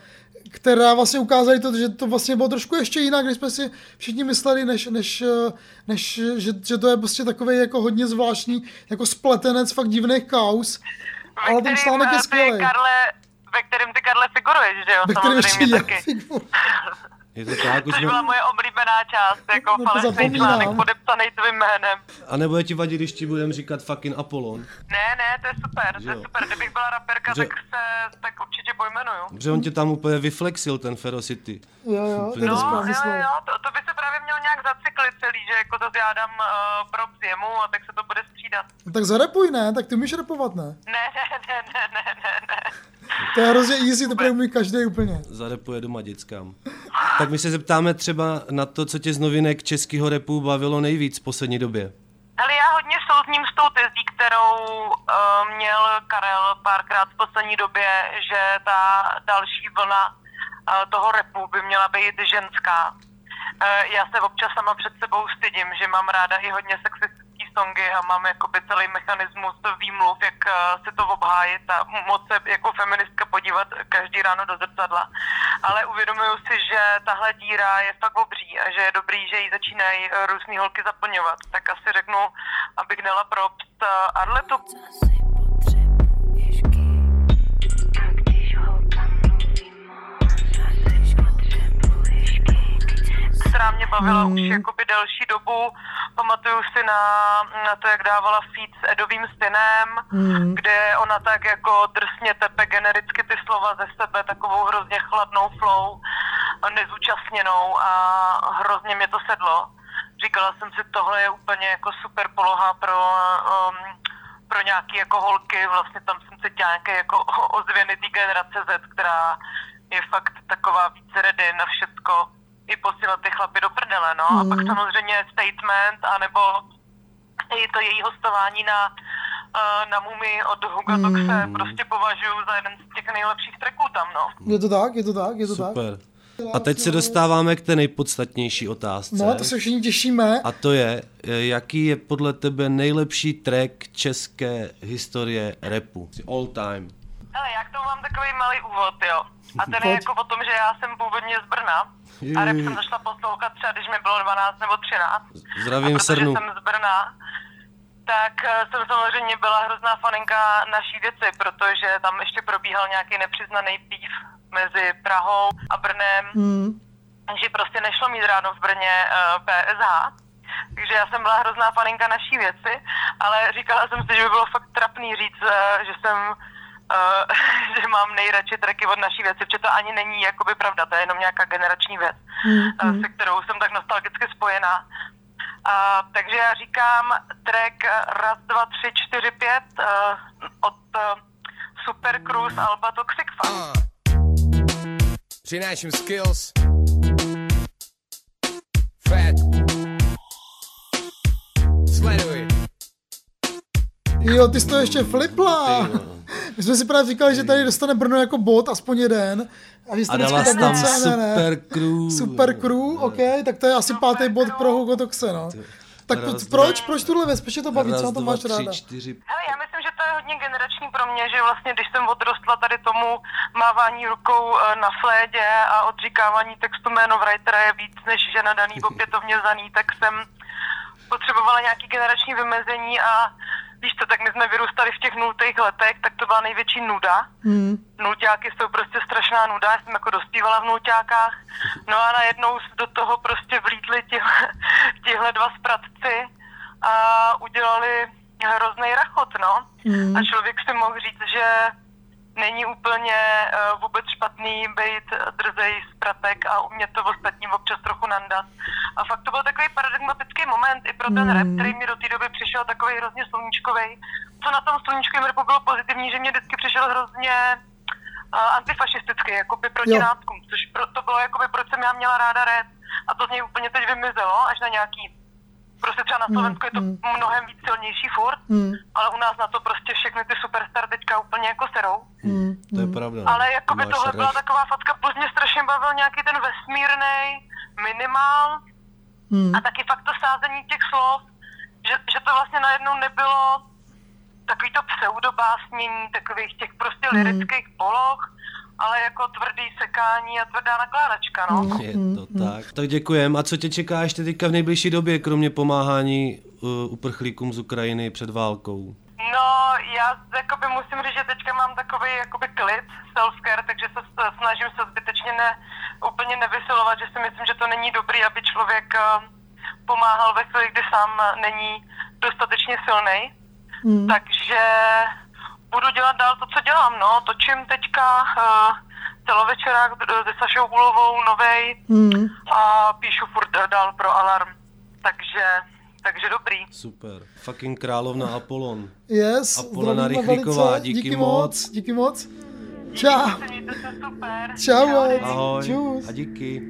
která vlastně ukázali to, že to vlastně bylo trošku ještě jinak, než jsme si všichni mysleli, než, než, eh, než že, že to je prostě takový jako hodně zvláštní, jako spletenec fakt divných kauz. Ale ten článek je eh, skvělý. Karle, ve kterém ty, Karle, figuruješ, že jo? Ve kterém ještě já figuruji. Je to tak, už Což byla moje oblíbená část, jako No falešný článek podepsaný tvým jménem. A nebude ti vadit, když ti budem říkat fucking Apollon? Ne, ne, to je super, to je Jo. super. Kdybych byla raperka, Že- tak se tak určitě pojmenuju. Protože on tě tam úplně vyflexil, ten Ferocity. Jo, jo, to je to No, jo, jo, to, to by se právě mělo nějak zacyklit celý, že jako to já dám uh, props jemu a tak se to bude střídat. No tak zarepuj, ne? Tak ty umíš repovat, ne? Ne, ne, ne, ne, ne, ne, ne. To je hrozně easy, to bude umí každý úplně. Zarepuje doma dětskám. Tak my se zeptáme třeba na to, co tě z novinek českého repu bavilo nejvíc v poslední době. Ale já hodně souzním s tou tezí, kterou uh, měl Karel párkrát v poslední době, že ta další vlna uh, toho repu by měla být ženská. Uh, já se občas sama před sebou stydím, že mám ráda i hodně sexistický songy a mám jakoby celý mechanismus výmluv, jak uh, si to obhájit a moc se jako feministka podívat každý ráno do zrcadla. Ale uvědomuju si, že tahle díra je fakt obří a že je dobrý, že ji začínají uh, různý holky zaplňovat. Tak asi řeknu, abych dala props uh, Arletu. Která mě bavila mm. už jakoby delší dobu. Pamatuju si na, na to, jak dávala feed s Edovým synem, Mm. kde ona tak jako drsně tepe genericky ty slova ze sebe, takovou hrozně chladnou flow, nezúčastněnou a hrozně mě to sedlo. Říkala jsem si, tohle je úplně jako super poloha pro, um, pro nějaký jako holky, vlastně tam jsem se nějaké jako ozvěny té generace Z, která je fakt taková víc ready na všecko, i posílat ty chlapy do prdele, no. A pak Mm. samozřejmě statement, anebo i to její hostování na, uh, na Mumi od Hugo Mm. Toxe prostě považuji za jeden z těch nejlepších tracků tam, no. Je to tak, je to tak, je to tak. Super. A teď se dostáváme k té nejpodstatnější otázce. No, to se všichni těšíme. A to je, eh, jaký je podle tebe nejlepší track české historie repu? All time. Hele, já k tomu mám takový malý úvod, jo. A ten je jako o tom, že já jsem původně z Brna. A rap jsem zašla poslouchat třeba, když mi bylo 12 nebo 13. Zdravím a protože Srnu. jsem z Brna, tak eh, jsem samozřejmě byla hrozná faninka naší věci, protože tam ještě probíhal nějaký nepřiznaný pív mezi Prahou a Brnem, Hmm. že prostě nešlo mít ráno v Brně uh, PSH. Takže já jsem byla hrozná faninka naší věci, ale říkala jsem si, že by bylo fakt trapný říct, uh, že jsem uh, že mám nejradši tracky od naší věci, protože to ani není jakoby pravda, to je jenom nějaká generační věc, Hmm. uh, se kterou jsem tak nostalgicky spojená. Uh, takže já říkám track uh, raz, dva, tři, čtyři, pět uh, od uh, Super Cruise Alba Toxic Fun. Přináším skills. Jo, ty jsi to ještě flipla. My jsme si právě říkali, že tady dostane Brno jako bod, aspoň jeden. A, že jste A dala jsi tam ne, ne. Super Crew. Super Crew, OK, tak to je asi pátý bod pro Hugo Toxe, no. Tak Raz, proč, proč tuhle věc, proč to baví, co na to máš ráda? čtyři. Hele, já myslím, že to je hodně generační pro mě, že vlastně když jsem odrostla tady tomu mávání rukou eh, na flédě a odříkávání textu jméno writera je víc než žena daný opětovně zaný, tak jsem potřebovala nějaký generační vymezení a víš co, tak my jsme vyrůstali v těch nultých letech, tak to byla největší nuda. Hmm. Nulťáky jsou prostě strašná nuda, já jsem jako dospívala v nulťákách. No a najednou do toho prostě vlítli tihle, tihle dva spratci a udělali hrozný rachot, no. Hmm. A člověk si mohl říct, že není úplně uh, vůbec špatný být drzej spratek a umět to ostatním občas trochu nandat. A fakt to byl takový paradigmatický moment i pro ten Hmm. rap, který mi do té doby přišel takový hrozně sluníčkový. Co na tom sluníčkovém rapu bylo pozitivní, že mě vždycky přišel hrozně uh, antifašistický, jakoby proti Jo. náckům, což pro, to bylo jakoby, proč jsem já měla ráda rap. A to z něj úplně teď vymizelo, až na nějaký Prostě třeba na Slovensku je to mnohem víc silnější furt, Hmm. ale u nás na to prostě všechny ty superstar teďka úplně jako serou. Hmm. To je pravda. Ale jako by tohle byla taková facka, plus mě strašně bavil nějaký ten vesmírný minimál Hmm. a taky fakt to sázení těch slov, že, že to vlastně najednou nebylo takový to pseudobásnění takových těch prostě Hmm. lirických poloh, ale jako tvrdý sekání a tvrdá nakládačka, no. Hmm. Je to tak. Tak děkujem. A co tě čeká ještě teďka v nejbližší době, kromě pomáhání uh, uprchlíkům z Ukrajiny před válkou? No, já jakoby musím říct, že teďka mám takový jakoby klid, self-care, takže se snažím se zbytečně ne, úplně nevysilovat, že si myslím, že to není dobrý, aby člověk eh, pomáhal ve chvíli, kdy sám není dostatečně silný. Hmm. Takže budu dělat dál to, co dělám, no. Točím teďka uh, celovečerák d- se Sašou Hulovou, novej, Hmm. a píšu furt eh, dál pro Alarm. Takže, takže dobrý. Super. Fucking královna Apollon. Yes, Apolona Rychlíková, díky díky moc. Díky moc. Čau. Mějte se super. Čau. Ahoj. Čus. A díky.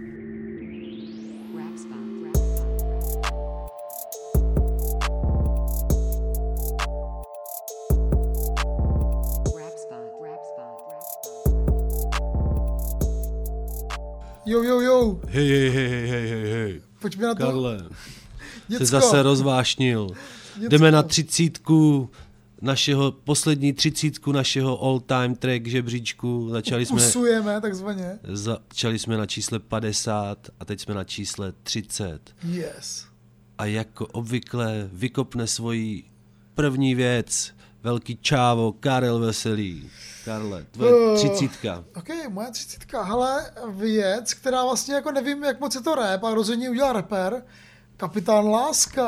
Jo, jo, jo. Hej, hej, hej, hej, hej, hej. Pojďme na to. Karle, Děcko. se zase rozvášnil. Děcko. Jdeme na třicítku našeho, poslední třicítku našeho all-time track žebříčku. Začali jsme, Usujeme, takzvaně. začali jsme na čísle 50 a teď jsme na čísle 30. Yes. A jako obvykle vykopne svoji první věc velký čávo Karel Veselý. Karle, tvoje Eh, třicítka. Ok, moje třicítka. Hele, věc, která vlastně jako nevím, jak moc je to rap, ale rozhodně udělal rapper. Kapitán Láska.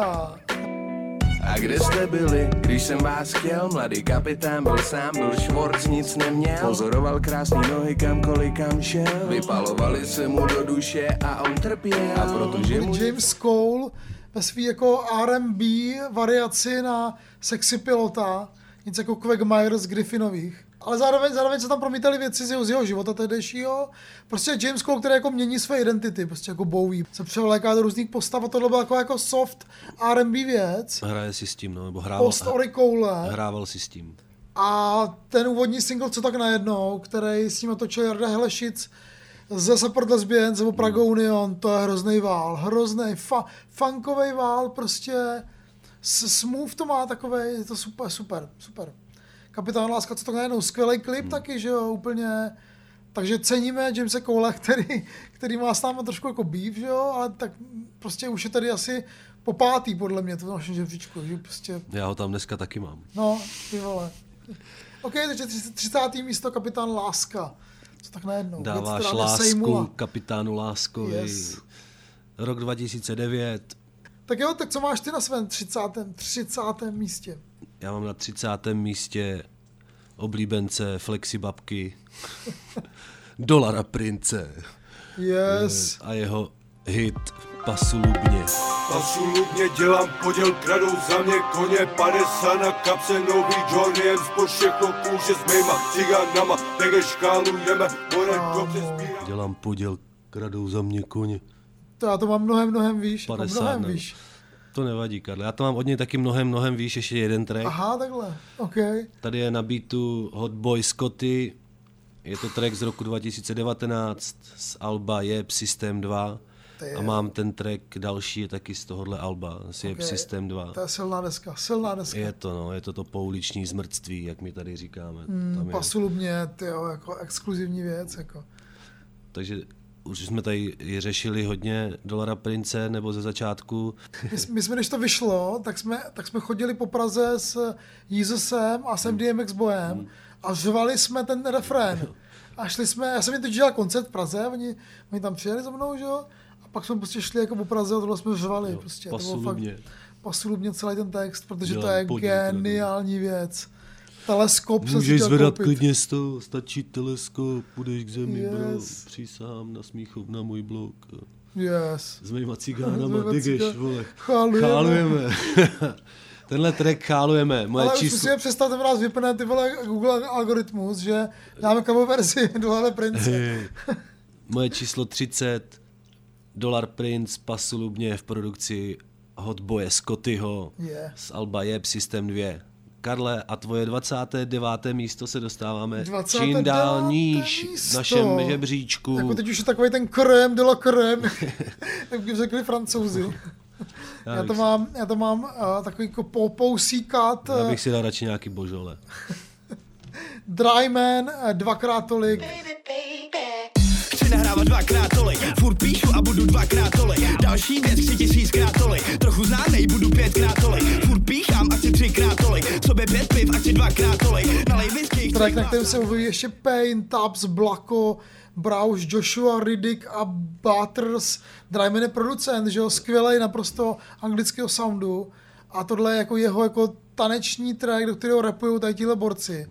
A kde jste byli, když jsem vás chtěl? Mladý kapitán byl sám, byl švorc, nic neměl. Pozoroval krásný nohy, kamkoliv kam šel. Vypalovali se mu do duše a on trpěl. A protože mu... James Cole ve svý jako R&B variaci na sexy pilota, nic jako Quagmire z Griffinových. Ale zároveň, zároveň se tam promítaly věci z jeho, z jeho života tehdejšího. Prostě James Cole, který jako mění své identity, prostě jako Bowie. Se převléká do různých postav a tohle byla jako, jako soft R&B věc. Hraje si s tím, no, nebo hrával, Post Ori Cole. hrával si s tím. A ten úvodní single, co tak najednou, který s ním natočil Jarda Helešic ze Support Lesbians nebo Praga Union, to je hrozný vál, hrozný, fa- funkový vál, prostě smooth to má takový, je to super, super, super. Kapitán Láska, co to najednou, skvělý klip hmm. taky, že jo, úplně, takže ceníme Jamesa Cole, který, který má s námi trošku jako beef, že jo, ale tak prostě už je tady asi po pátý, podle mě, to v našem žebříčku, že prostě Já ho tam dneska taky mám. No, ty vole. OK, takže 30. místo kapitán Láska. Co tak najednou? Dáváš lásku nesejmula. kapitánu Láskovi. Yes. Rok 2009. Tak jo, tak co máš ty na svém 30. 30. místě? Já mám na 30. místě oblíbence Flexibabky. Dolara prince. Yes. A jeho hit Pasulubně. Pasulubně dělám poděl, kradou za mě koně 50 na kapse, nový Johnny jen spod všechno kůže s mýma cigánama, tege škálujeme, more dobře sbírám. Dělám poděl, kradou za mě koně. To já to mám mnohem, mnohem výš. jako 50, mnohem ne? výš. To nevadí, Karle. Já to mám od něj taky mnohem, mnohem výš, ještě jeden track. Aha, takhle. OK. Tady je na beatu Hot Boy Scotty. Je to track z roku 2019 z Alba Jeb System 2. Ty A mám ten track další je taky z tohohle Alba, z Jeb Ok. System 2. To je silná deska, silná deska. Je to, no, je to to pouliční zmrtství, jak my tady říkáme. Hmm, Tam je. pasulubně, tyjo, jako exkluzivní věc. Jako. Takže už jsme tady řešili hodně Dolara Prince, nebo ze začátku. My, jsme- my jsme, když to vyšlo, tak jsme, tak jsme chodili po Praze s Jesusem a s MDMX Bojem a řvali jsme ten refrén. A šli jsme, já jsem jim teď dělal koncert v Praze, oni, oni tam přijeli za mnou, že jo? A pak jsme prostě šli jako po Praze a tohle jsme řvali. Prostě. To bylo pasulubně. fakt pasulubně celý ten text, protože to Dělám je podíl, geniální věc. Teleskop si Můžeš zvedat koupit. klidně sto, stačí teleskop, půjdeš k zemi, yes. bro, přísám na Smíchov, na můj blok. Yes. S mýma cigánama, digeš, vole. Chálujeme. Chálujeme. Tenhle track chálujeme, moje Ale číslo... musíme přestat, to nás vypne ty vole Google algoritmus, že dáme cover verzi Dolare Prince. Hej. Moje číslo 30, Dolar Prince, Pasulubně v produkci Hotboye Scottyho Je. z Alba Jeb System 2. Karle, a tvoje 29. místo se dostáváme 29. čím dál níž v našem žebříčku. Jako teď už je takový ten krém de la krém, jak by řekli francouzi. Já to mám, já to mám uh, takový jako popousíkat Já uh, bych si dal radši nějaký božole. Dryman, uh, dvakrát tolik. Chci nahrávat dvakrát tolik, furt budu dvakrát tolik. Další věc chci tisíckrát tolik, trochu známej budu pětkrát tolik. Furt píchám a chci třikrát tolik, sobě pět piv a chci dvakrát tolik. Nalej whisky, Track, na kterém se objeví ještě Pain, Tubbs, Blako, Brauš, Joshua, Riddick a Butters. Dryman je producent, že jo, skvělej naprosto anglického soundu. A tohle je jako jeho jako taneční track, do kterého rapují tady tihle borci.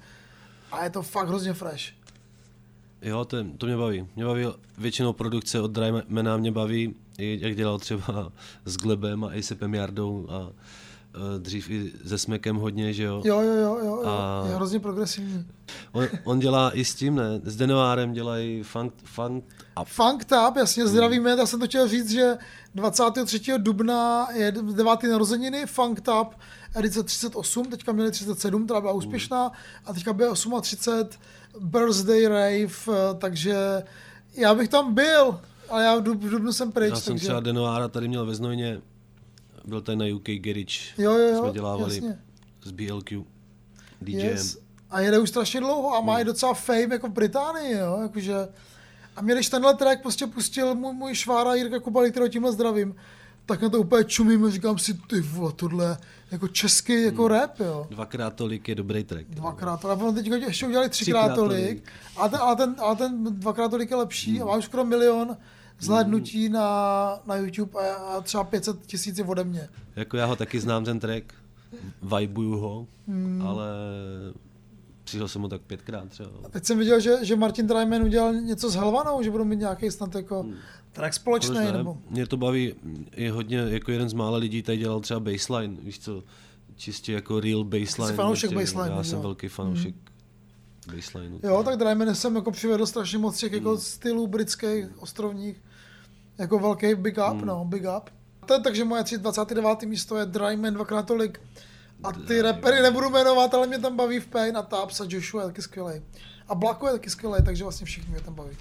A je to fakt hrozně fresh. Jo, to, je- to mě baví. Mě baví většinou produkce od Drymana, mě baví, jak dělal třeba s Glebem a Asapem Jardou a eh, dřív i se Smekem hodně, že jo. Jo, jo, jo, jo, jo. A- je hrozně progresivní. On, on dělá i s tím, ne? S Denoárem dělají funk, funk a Funked Up, jasně, zdravíme, já jsem to chtěl říct, že 23. dubna je 9. narozeniny, Funked Up, edice 38, teďka měli 37, která byla úspěšná, a teďka bude 38, Birthday Rave, eh, takže já bych tam byl, ale já v dub- v dubnu jsem pryč, Já jsem takže... třeba Denoára tady měl ve Znojně, byl tady na UK Garage, Jo, jo, jo, jsme dělávali jasně. s BLQ, DJem. Yes. A jede už strašně dlouho a má i docela fame jako v Británii, jo, jakože... A mě, když tenhle track prostě pustil můj, můj švára Jirka Kubali, kterého tímhle zdravím, tak na to úplně čumím a říkám si, ty vole, tohle jako český jako rap, jo. Dvakrát tolik je dobrý track. Dvakrát, ale ono teď ještě udělali třikrát, Třikrát tolik, tolik. ale ten, ale, ten, ale ten dvakrát tolik je lepší a má už skoro milion zhlédnutí na, na YouTube a, a třeba 500 tisíc ode mě. Jako já ho taky znám ten track, vibuju ho, Hmm. ale přišel jsem ho tak pětkrát třeba. A teď jsem viděl, že, že Martin Dryman udělal něco s Helvanou, že budou mít nějaký snad jako track společný, ne? nebo... Mě to baví, je hodně, jako jeden z mála lidí tady dělal třeba baseline, víš co, čistě jako real baseline. fanoušek prostě. baselineu, Já jsem jo. velký fanoušek baselineu. Jo, tak Dryman jsem jako přivedl strašně moc těch Hmm. jako stylů britských, ostrovních, jako velký big up, Hmm. no, big up. To, takže moje 29. místo je Dryman dvakrát tolik. A ty repery nebudu jmenovat, ale mě tam baví v Pain a Taps a Joshua je taky skvělý. A Blako je taky skvělý, takže vlastně všichni mě tam baví.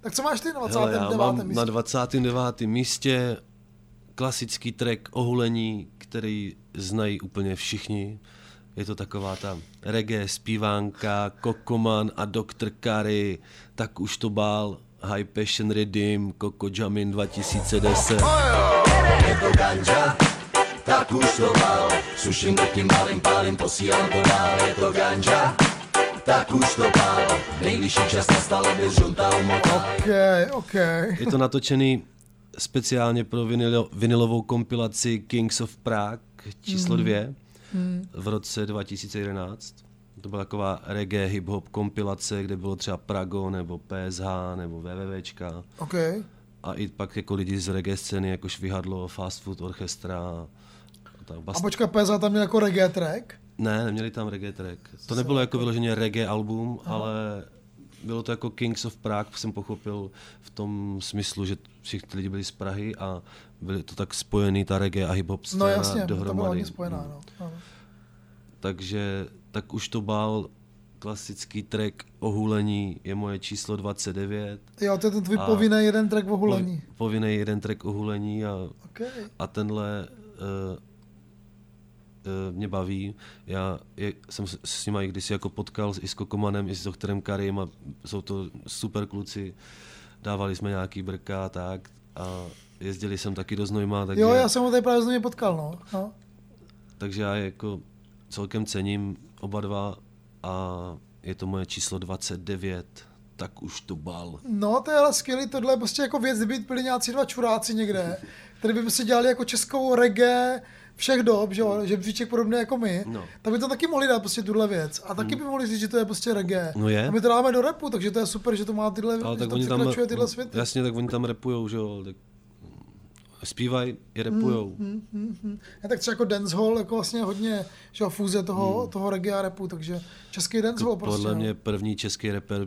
Tak co máš ty na 29. Hele, já mám místě? na 29. místě klasický track Ohulení, který znají úplně všichni. Je to taková ta reggae, zpívánka, Kokoman a Dr. Kari, tak už to bál, High Passion Redeem, Coco Jamin 2010. Je to ganja, tak už to mal Suším drtím malým pálím, posílám to dál Je to ganja, tak už to bál. Nejvyšší čas nastal, aby žunta umotala. OK, OK. Je to natočený speciálně pro vinilo, vinilovou kompilaci Kings of Prague číslo Mhm. dvě Mhm. v roce 2011. To byla taková reggae hip-hop kompilace, kde bylo třeba Prago nebo PSH nebo WWWčka. OK. A i pak jako lidi z reggae scény, jako Švihadlo, Fast Food Orchestra. A tak A bast... počkat, PSA tam měl jako reggae track? Ne, neměli tam reggae track. To nebylo jako vyloženě reggae album, Aha. ale bylo to jako Kings of Prague, jsem pochopil v tom smyslu, že všichni ty lidi byli z Prahy a byly to tak spojený, ta reggae a hip-hop scéna No jasně, to dohromady. bylo hodně spojená, no. Ano. Takže tak už to bál klasický track Ohulení je moje číslo 29. Jo, to je ten tvůj povinný jeden track o hulení. povi- Povinný jeden track Ohulení a, OK. a tenhle uh, mě baví. Já je, jsem s, s nimi kdysi jako potkal s Kokomanem, i s doktorem Karim a jsou to super kluci. Dávali jsme nějaký brka a tak a jezdili jsem taky do Znojma, takže, Jo, já jsem ho tady právě znovu potkal, no. no. takže já je jako celkem cením oba dva a je to moje číslo 29, tak už to bal. No, to je ale skvělý, tohle je prostě jako věc, kdyby byli nějací dva čuráci někde, který by prostě dělali jako českou reggae všech dob, že jo, žebříček podobný jako my, No. tak by to taky mohli dát prostě tuhle věc. A taky by mohli říct, že to je prostě reggae. No je. A my to dáme do repu, takže to je super, že to má tyhle, Ale tak oni tam, tyhle světy. jasně, tak oni tam repujou, že jo, tak zpívají i repujou. Mm, mm, mm, mm. Je tak třeba jako dancehall, jako vlastně hodně že jo, fúze toho, Hmm. toho reggae a repu, takže český dancehall prostě. Podle no. mě první český rapper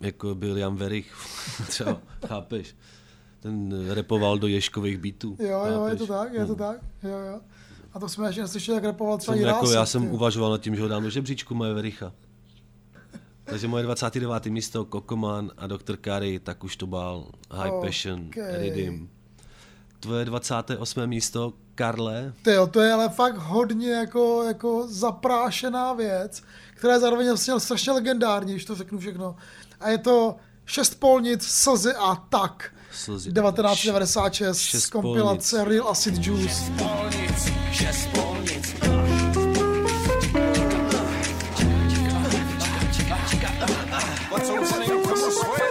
jako byl Jan Verich, třeba, chápeš? Ten repoval do Ješkových beatů. Jo, jo, je chápeš? to tak, je to tak, jo, jo. A to jsme ještě neslyšeli, jak repoval třeba Jsem jako, já jsem ty. uvažoval nad tím, že ho dám do žebříčku moje Vericha. Takže moje 29. místo Kokoman a Dr. Kari, tak už to bál High Ok. Passion, Redeem. Tvoje 28. místo Karle, Ty jo, to je ale fakt hodně jako, jako zaprášená věc, která je zároveň vlastně strašně legendární, když to řeknu všechno. A je to šest polnic, slzy a tak. Slzy. 1996 Šest z kompilace polnic. Real Acid Juice. Polnic, komu svoje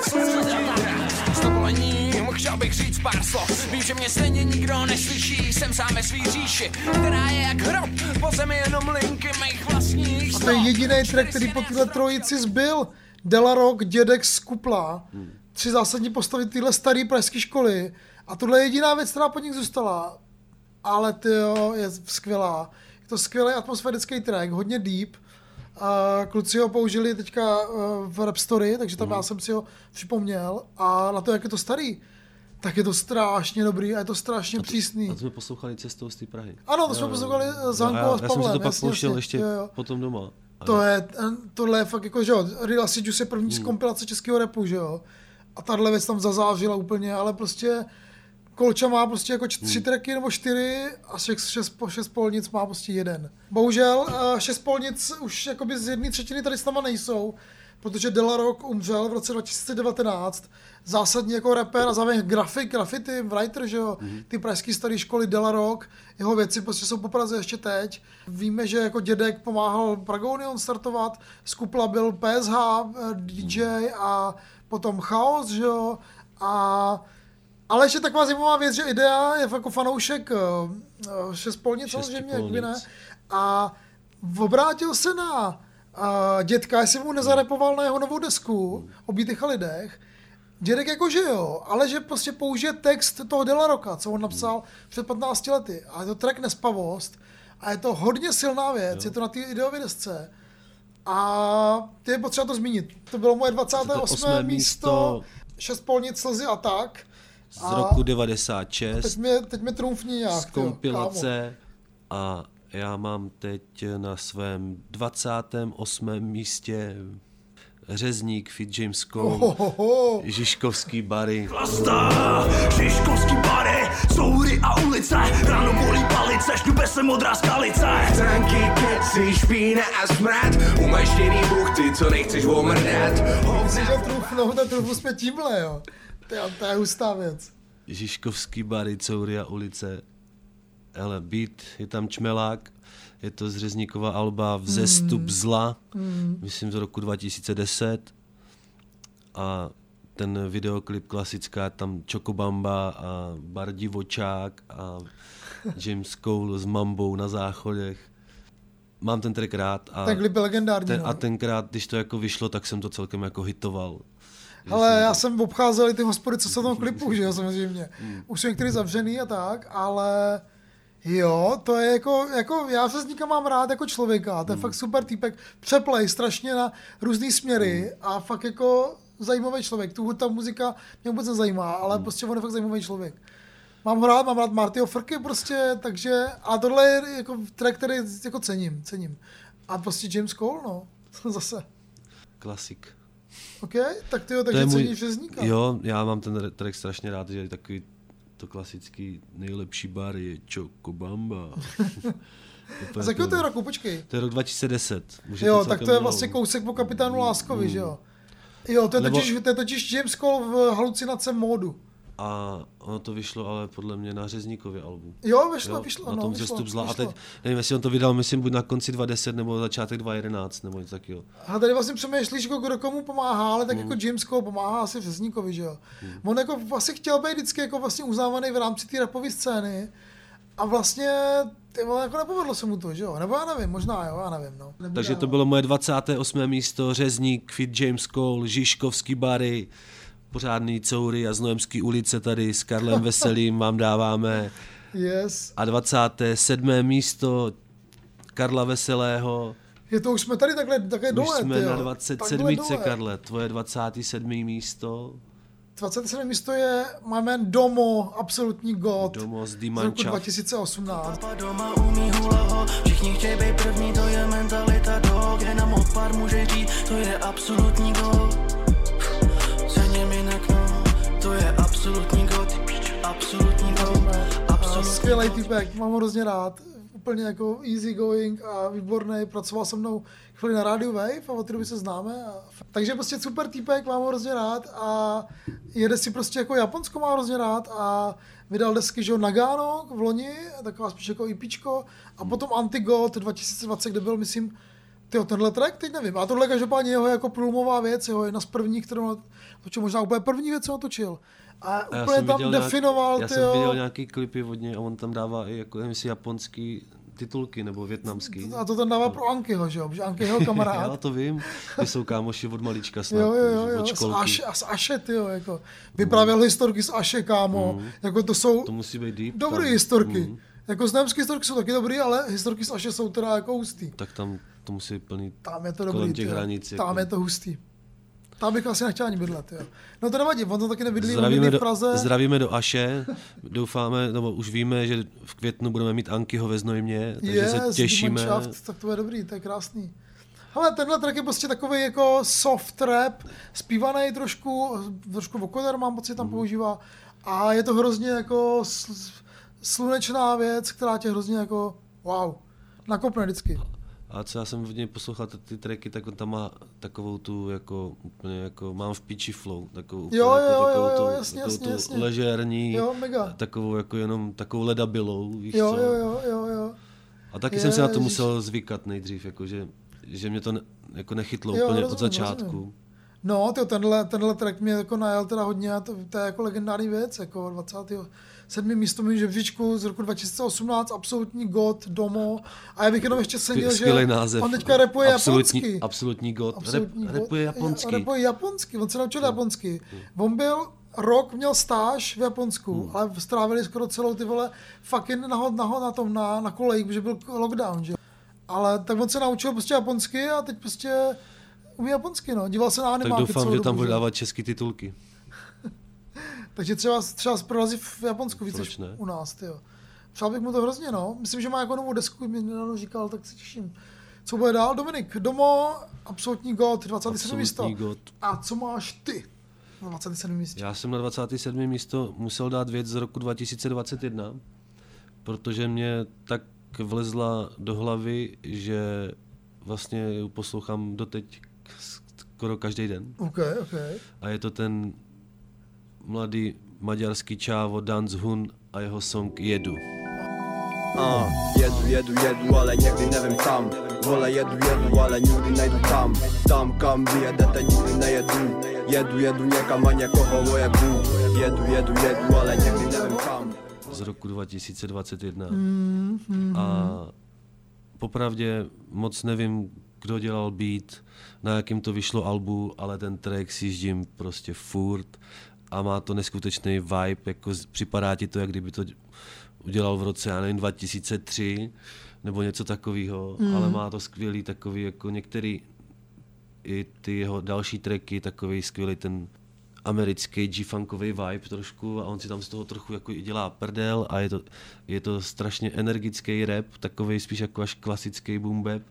S dovolením chtěl bych říct pár slov Vím, že mě stejně nikdo neslyší Jsem sám ve svý říši, která je jak hrob Po zemi jenom linky mých vlastních A to je jediný track, který po téhle trojici zbyl. Delarok, Dědek z Kupla. Tři zásadní postavy téhle staré pražské školy. A tohle je jediná věc, která po nich zůstala. Ale ty jo, je skvělá. Je to skvělý atmosférický track, hodně deep. A kluci ho použili teďka eh, v Rap Story, takže tam já jsem si ho připomněl. A na to, jak je to starý, tak je to strašně dobrý a je to strašně přísný. a to jsme poslouchali cestou z té Prahy. Ano, to jsme poslouchali s Hankou a s Já jsem si Pavlem, to pak pouštěl ještě jo, jo. potom doma. A To je, tohle je fakt jako, že jo, Real Acid Juice je první z kompilace českého repu, že jo. A tahle věc tam zazářila úplně, ale prostě Kolča má prostě jako tři tracky nebo čtyři a šest, šest, šest polnic má prostě jeden. Bohužel eh, šest polnic už jakoby z jedné třetiny tady s náma nejsou, protože Delarok umřel v roce 2019, zásadně jako rapper a zároveň grafik, graffiti, writer, že jo, ty pražské staré školy Delarok, jeho věci prostě jsou po Praze ještě teď. Víme, že jako dědek pomáhal Pragonion startovat, z Kupla byl PSH, eh, DJ a potom Chaos, že jo, a ale ještě taková zajímavá věc, že Idea je jako fanoušek uh, šestpolnic samozřejmě, jak by ne. A obrátil se na uh, dětka, jestli mu nezarepoval na jeho novou desku o bítých a lidech. Dědek jako že jo, ale že prostě použije text toho Delaroka, co on napsal před 15 lety. A je to track Nespavost. A je to hodně silná věc, je to na té ideové desce. A ty je potřeba to zmínit. To bylo moje 28. osmé místo, místo. šest polnic, slzy a tak. Z A roku Teď 96 mě, teď mě trumfní nějak. z jo, kompilace a já mám teď na svém 28. místě Řezník Fit James Cole, Ohohoho. Žižkovský bary. Plasta, Žižkovský bary, soury a ulice, ráno bolí palice, šňupe se modrá skalice. Tanky, keci, špína a smrad Umaštěný buchty, co nechceš omrdat Musíš ho trufnout a trufu jsme tímhle, jo. To je, to je hustá věc. Žižkovský bary, Coury a ulice. Hele, beat, je tam čmelák Je to z Řezníkova alba Vzestup Mm. zla, Mm. myslím z roku 2010. A ten videoklip klasická, tam Čokobamba a Bardi Vočák a James Cole s Mambou na záchodech. Mám ten track rád. A Ten klip je legendární, Ten, no. a tenkrát, když to jako vyšlo, tak jsem to celkem jako hitoval. Ale já jsem obcházel i ty hospody, co v tom klipu, že jo, samozřejmě. Hmm. Už jsou některý zavřený a tak, ale jo, to je jako, jako já se s nikam mám rád jako člověka, to je Hmm. fakt super týpek, přeplej strašně na různé směry Hmm. a fakt jako zajímavý člověk. Tu ta muzika mě vůbec nezajímá, ale prostě on je fakt zajímavý člověk. Mám ho rád, mám rád Martyho Frky prostě, takže, a tohle je jako track, který jako cením, cením. A prostě James Cole, no, zase. Klasik. OK, tak ty jo, takže ceníš řezníka. Jo, já mám ten track strašně rád, že je takový to klasický nejlepší bar je Chocobamba. A z jakého to je roku, počkej. To je rok 2010. Už jo, tak to je vlastně kousek po kapitánu Láskovi, Mm. že jo? Jo, to je, Nebo- totiž, to je totiž James Cole v halucinace módu. A ono to vyšlo ale podle mě na Řezníkově albu. Jo, vyšlo, vyšlo, Na no, tom vyšlo, Vzestup zla. A vyšlo. teď, nevím, jestli on to vydal, myslím, buď na konci 2010 nebo začátek 2011 nebo něco takového. A tady vlastně přemýšlíš, jako kdo komu pomáhá, ale tak Mm. jako James Cole pomáhá asi Řezníkovi, že jo? On jako vlastně chtěl být vždycky jako vlastně uznávaný v rámci té rapové scény a vlastně ty vole, jako nepovedlo se mu to, že jo? Nebo já nevím, možná jo, já nevím, no. Nebude, Takže to no. bylo moje 28. místo, Řezník, Fit James Cole, Žižkovský bary, pořádný coury a Znojemský ulice tady s Karlem Veselým vám dáváme. Yes. A 27. místo Karla Veselého. Je to už jsme tady takhle, takhle Už dole, jsme tyjo. na Takhle 27. dole. Karle, tvoje 27. místo. 27. místo je man Domo, absolutní god. Domo z z roku Dimanča. 2018. doma umí hulaho Všichni chtějí být první, to je mentalita dog Jenom o pár může říct, to je absolutní gol Skvělý typek, mám ho hrozně rád. Úplně jako easy going a výborný. Pracoval se mnou chvíli na rádiu Wave a od té doby se známe. A... Takže prostě super týpek, mám ho hrozně rád a jede si prostě jako Japonsko má hrozně rád a vydal desky, že Nagano v loni, taková spíš jako EPčko a potom Antigod 2020, kde byl, myslím, Tyjo, tenhle track, teď nevím. A tohle každopádně jeho jako průlomová věc, jeho jedna z prvních, kterou natočil, možná úplně první věc, co natočil. A, A já úplně jsem tam viděl definoval, nějak, já jsem viděl nějaký klipy od něj a on tam dává i jako, nevím, jestli japonský titulky nebo větnamský. A to ten dává pro Ankyho, že jo? Protože Anky je jeho kamarád. Já to vím, ty jsou kámoši od malička snad, jo, jo, jo, jo, od z školky. Aše, a z Aše, tyjo, jako. Vyprávěl historky z Aše, kámo. Mm. Jako to jsou To musí být deep. dobré tam. historky. Mm. Jako znamské historky jsou taky dobrý, ale historky z Aše jsou teda jako hustý. Tak tam to musí plný Tam je to kolem dobrý, těch tyjo. hranic. Tam jako. je to hustý. Tam bych asi nechtěl ani bydlet, jo. No to nevadí, on to taky nebydlí, Zdravíme bydlí do, v Praze. zdravíme do Aše, doufáme, nebo už víme, že v květnu budeme mít Ankyho ve Znojmě, takže Yes, se těšíme. Diamond tak to je dobrý, to je krásný. Ale tenhle track je prostě takový jako soft rap, zpívaný trošku, trošku vokoder mám pocit Mhm. tam používá a je to hrozně jako sl- slunečná věc, která tě hrozně jako wow, nakopne vždycky. A co já jsem od něj poslouchal ty, tracky, tak on tam má takovou tu jako úplně jako mám v piči flow, takovou úplně Jo, jako, jo, takovou jo, jo, tu, jasně, takovou jasně, tu jasně. ležérní, Jo, mega. takovou jako jenom takovou ledabilou, víš Jo, co? jo, jo, jo, jo. A taky jsem si na to Ježiš. musel zvykat nejdřív, jako že, že mě to ne, jako nechytlo Jo, úplně rozumím, od začátku. rozumím. No, tyjo, tenhle, tenhle track mě jako najel teda hodně a to, to je jako legendární věc, jako 27. místo mým žebříčku z roku 2018, absolutní god, domo. A já bych jenom ještě cenil, že název. on teďka repuje absolutní, japonsky. Absolutní god. Absolutní Rep, god. repuje japonsky. Repuje japonsky, on se naučil japonsky. On byl rok měl stáž v Japonsku, Hmm. ale strávili skoro celou ty vole fucking nahod, nahod na tom, na, na kolejích, protože byl lockdown, že? Ale tak on se naučil prostě japonsky a teď prostě umí japonsky, no. Díval se na Tak animáky doufám, že tam bude dávat české titulky. Takže třeba, třeba prorazí v Japonsku víc než ne? u nás, jo. Přál bych mu to hrozně, no. Myslím, že má jako novou desku, mi nedávno říkal, tak se těším. Co bude dál? Dominik, Domo, absolutní god, 27. místo. A co máš ty? Na 27. místě. Já jsem na 27. místo musel dát věc z roku 2021, protože mě tak vlezla do hlavy, že vlastně poslouchám doteď skoro každý den. OK, OK. A je to ten mladý maďarský čávo Dan Hun a jeho song Jedu. Uh, jedu, jedu, jedu, ale někdy nevím kam. Vole, jedu, jedu, ale nikdy nejdu tam. Tam, kam vy jedete, nikdy nejedu. Jedu, jedu někam a někoho vojebu Jedu, jedu, jedu, ale někdy nevím kam. Z roku 2021. Mm, mm, A popravdě moc nevím, kdo dělal beat, na jakým to vyšlo albu, ale ten track si prostě furt a má to neskutečný vibe, jako připadá ti to, jak kdyby to udělal v roce, já nevím, 2003 nebo něco takového, Mm. ale má to skvělý takový, jako některý i ty jeho další tracky, takový skvělý ten americký G-funkový vibe trošku a on si tam z toho trochu jako i dělá prdel a je to, je to strašně energický rap, takový spíš jako až klasický boom bap,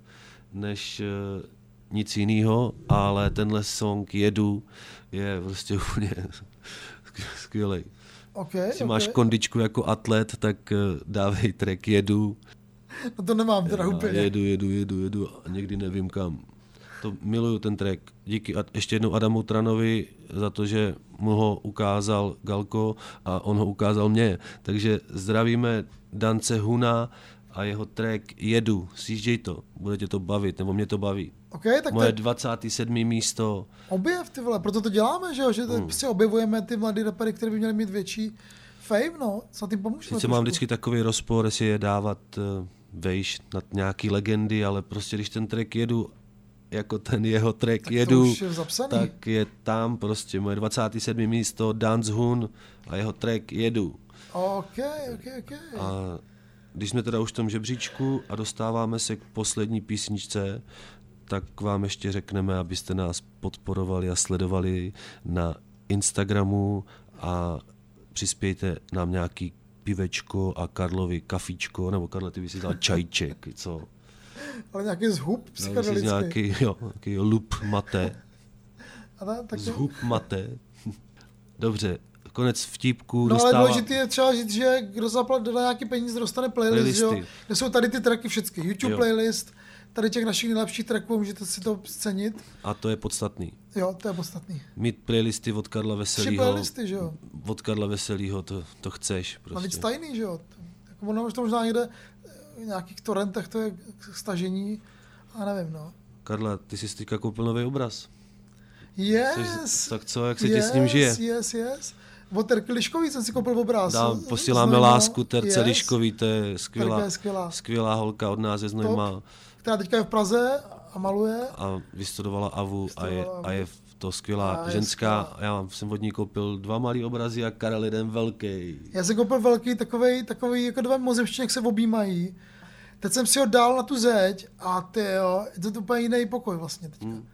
než uh, nic jiného, ale tenhle song Jedu je prostě úplně skvělý. OK, Jestli máš OK. kondičku jako atlet, tak uh, dávej track Jedu. No to nemám teda Já úplně. Jedu, jedu, jedu, jedu a někdy nevím kam. To miluju ten track. Díky a ještě jednou Adamu Tranovi za to, že mu ho ukázal Galko a on ho ukázal mě. Takže zdravíme Dance Huna a jeho track Jedu. Sjížděj to, bude tě to bavit, nebo mě to baví. OK, tak Moje to je 27. místo. objev, ty vole, proto to děláme, že jo, že Hmm. prostě objevujeme ty mladý rapery, které by měly mít větší fame, no, co tím pomůžeme. Sice mám vždycky takový rozpor, jestli je dávat uh, vejš nad nějaký legendy, ale prostě když ten track jedu jako ten jeho track Tak jedu, je tak je tam prostě moje 27. místo Dance Hun a jeho track jedu. OK, OK, OK. A když jsme teda už v tom žebříčku a dostáváme se k poslední písničce, tak vám ještě řekneme, abyste nás podporovali a sledovali na Instagramu a přispějte nám nějaký pivečko a Karlovi kafíčko, nebo Karle, ty by si dal čajček, co? Ale nějaký zhub psychedelický. nějaký, jo, nějaký lup mate, A ta, tak zhub mate. Dobře, konec vtípků, No ale dostává... důležité je třeba říct, že kdo zaplatí dá nějaký peníze, dostane playlist, jo, Playlisty. kde jsou tady ty tracky všechny. YouTube Jo. playlist, tady těch našich nejlepších tracků, můžete si to scenit. A to je podstatný. Jo, to je podstatný. Mít playlisty od Karla Veselýho. playlisty, že jo? Od Karla Veselýho to, to chceš Prostě. Navíc tajný, že jo. Jako ono už to možná někde eh, v nějakých torrentech to je k stažení a nevím, no. Karla, ty jsi si teďka koupil nový obraz. Yes! Jsi- tak co, jak se ti s ním žije? Yes, yes, yes. Od Terky Liškový jsem si koupil obraz. Dám, Z- posíláme Znojma. lásku Terce Yes. Liškový, to je skvělá, je skvělá. skvělá holka od nás ze Znojma Která teďka je v Praze a maluje. a vystudovala AVU a je, a je to skvělá A je ženská. A já jsem od ní koupil dva malý obrazy a Karel jeden velký. Já jsem koupil velký takový, takový jako dva mozemštění, jak se objímají. Teď jsem si ho dal na tu zeď a ty jo, je to úplně jiný pokoj vlastně teďka. Hmm.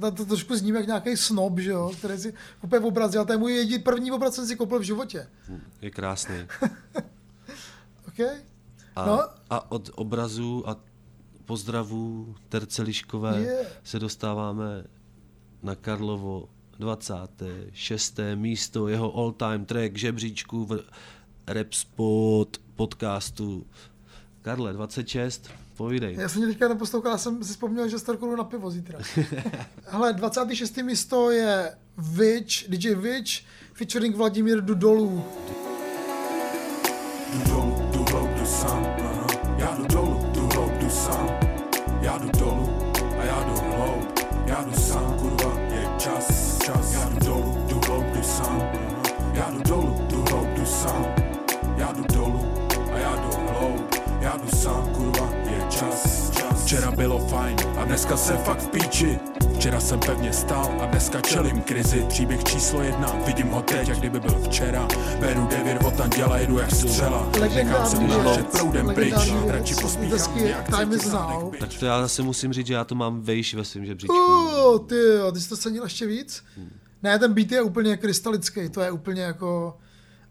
To, to trošku zním jak nějaký snob, že jo, který si kupuje obraz, ale to je můj jediný první obraz, co jsem si koupil v životě. Je krásný. OK? A, No. a od obrazu a pozdravů Terce Liškové Yeah. se dostáváme na Karlovo 26. místo, jeho all-time track žebříčku v Rap Spot podcastu. Karle, 26, povídej. Já jsem tě teďka neposlouchal, já jsem si vzpomněl, že starou jdu na pivo zítra. Hele, 26. místo je Witch, DJ Witch, featuring Vladimír Dudolů. Jdu sám, aha. Já jdu dolů, jdu hloub, jdu sám. Já jdu dolů a já jdu hloub. Já jdu sám, kurva, je čas, čas. Já jdu dolů, jdu hloub, jdu sám, aha. Já jdu dolů, jdu hloub, jdu sám. Já jdu dolů a já jdu hloub. Já jdu sám, Včera bylo fajn a dneska se fakt v píči. Včera jsem pevně stál a dneska čelím krizi. Příběh číslo jedna, vidím ho teď, jak kdyby byl včera. Beru devět od anděla, jedu jak střela. Nechám se věc, proudem pryč, radši pospíchám desky jak Time is třetí zánek Now. Tak to já zase musím říct, že já to mám vejš ve svém žebříčku. Uh, ty jo, ty jsi to cenil ještě víc? Ne, ten beat je úplně krystalický, to je úplně jako...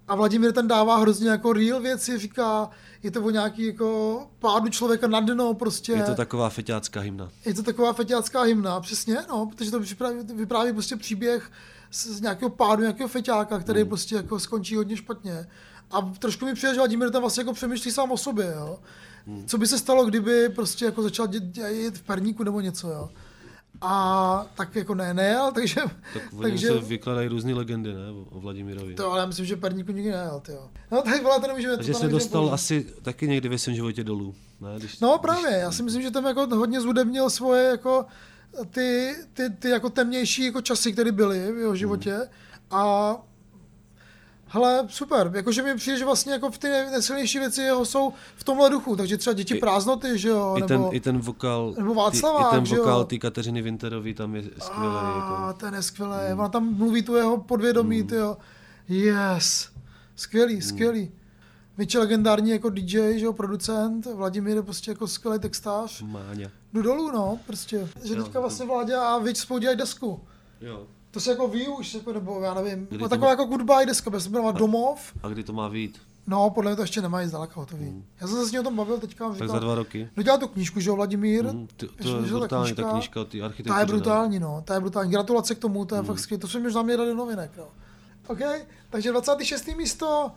A Vladimír ten dává hrozně jako real věci, říká, je to o nějaký jako pádu člověka na dno prostě. Je to taková feťácká hymna. Je to taková feťácká hymna, přesně, no, protože to vypráví, vypráví prostě příběh z, z nějakého pádu nějakého feťáka, který Hmm. prostě jako skončí hodně špatně. A trošku mi přijde, že Vladimír tam vlastně jako přemýšlí sám o sobě, jo. Hmm. Co by se stalo, kdyby prostě jako začal dě- dě- jet v perníku nebo něco, jo. A tak jako ne, nejel, takže... Tak o takže se vykladají různé legendy, ne? O, Vladimirovi. to, ale já myslím, že Perníku nikdy nejel, ty jo. No tak vole, to nemůžeme... Takže se dostal použít. asi taky někdy ve svém životě dolů. Ne? Když, No právě, já si myslím, že tam jako hodně zudebnil svoje jako ty, ty, ty jako temnější jako časy, které byly v jeho životě a Hele, super, jakože mi přijde, že vlastně jako v ty nejsilnější věci jeho jsou v tomhle duchu, takže třeba děti prázdnoty, že jo, I, nebo... ten, I ten vokál, nebo ty, Václavák, i ten vokál té Kateřiny Winterové tam je skvělý. A Jako. ten je skvělý, ona tam mluví tu jeho podvědomí, ty jo. Yes, skvělý, skvělý. Mitchell legendární jako DJ, že jo, producent, Vladimír je prostě jako skvělý textář. Máňa. Jdu dolů, no, prostě. Že Jo, teďka vlastně Vládě a Vič spolu dělají desku. Jo. To se jako ví už, jako, nebo já nevím. Kdy No, taková má- jako goodbye deska, bez jmenovat Domov. A kdy to má být? No, podle mě to ještě nemají zdaleka hotový. Já jsem se s ním o tom bavil teďka. Tak za dva roky. No dělal tu knížku, že jo, Vladimír. Mhm, ty- to Ještě je brutální, ta knížka o té architektuře, Ta je ne? brutální, no. Ta je brutální. Gratulace k tomu, to je Mhm. fakt skvělé. To jsme možná měli do novinek, no. OK, takže 26. místo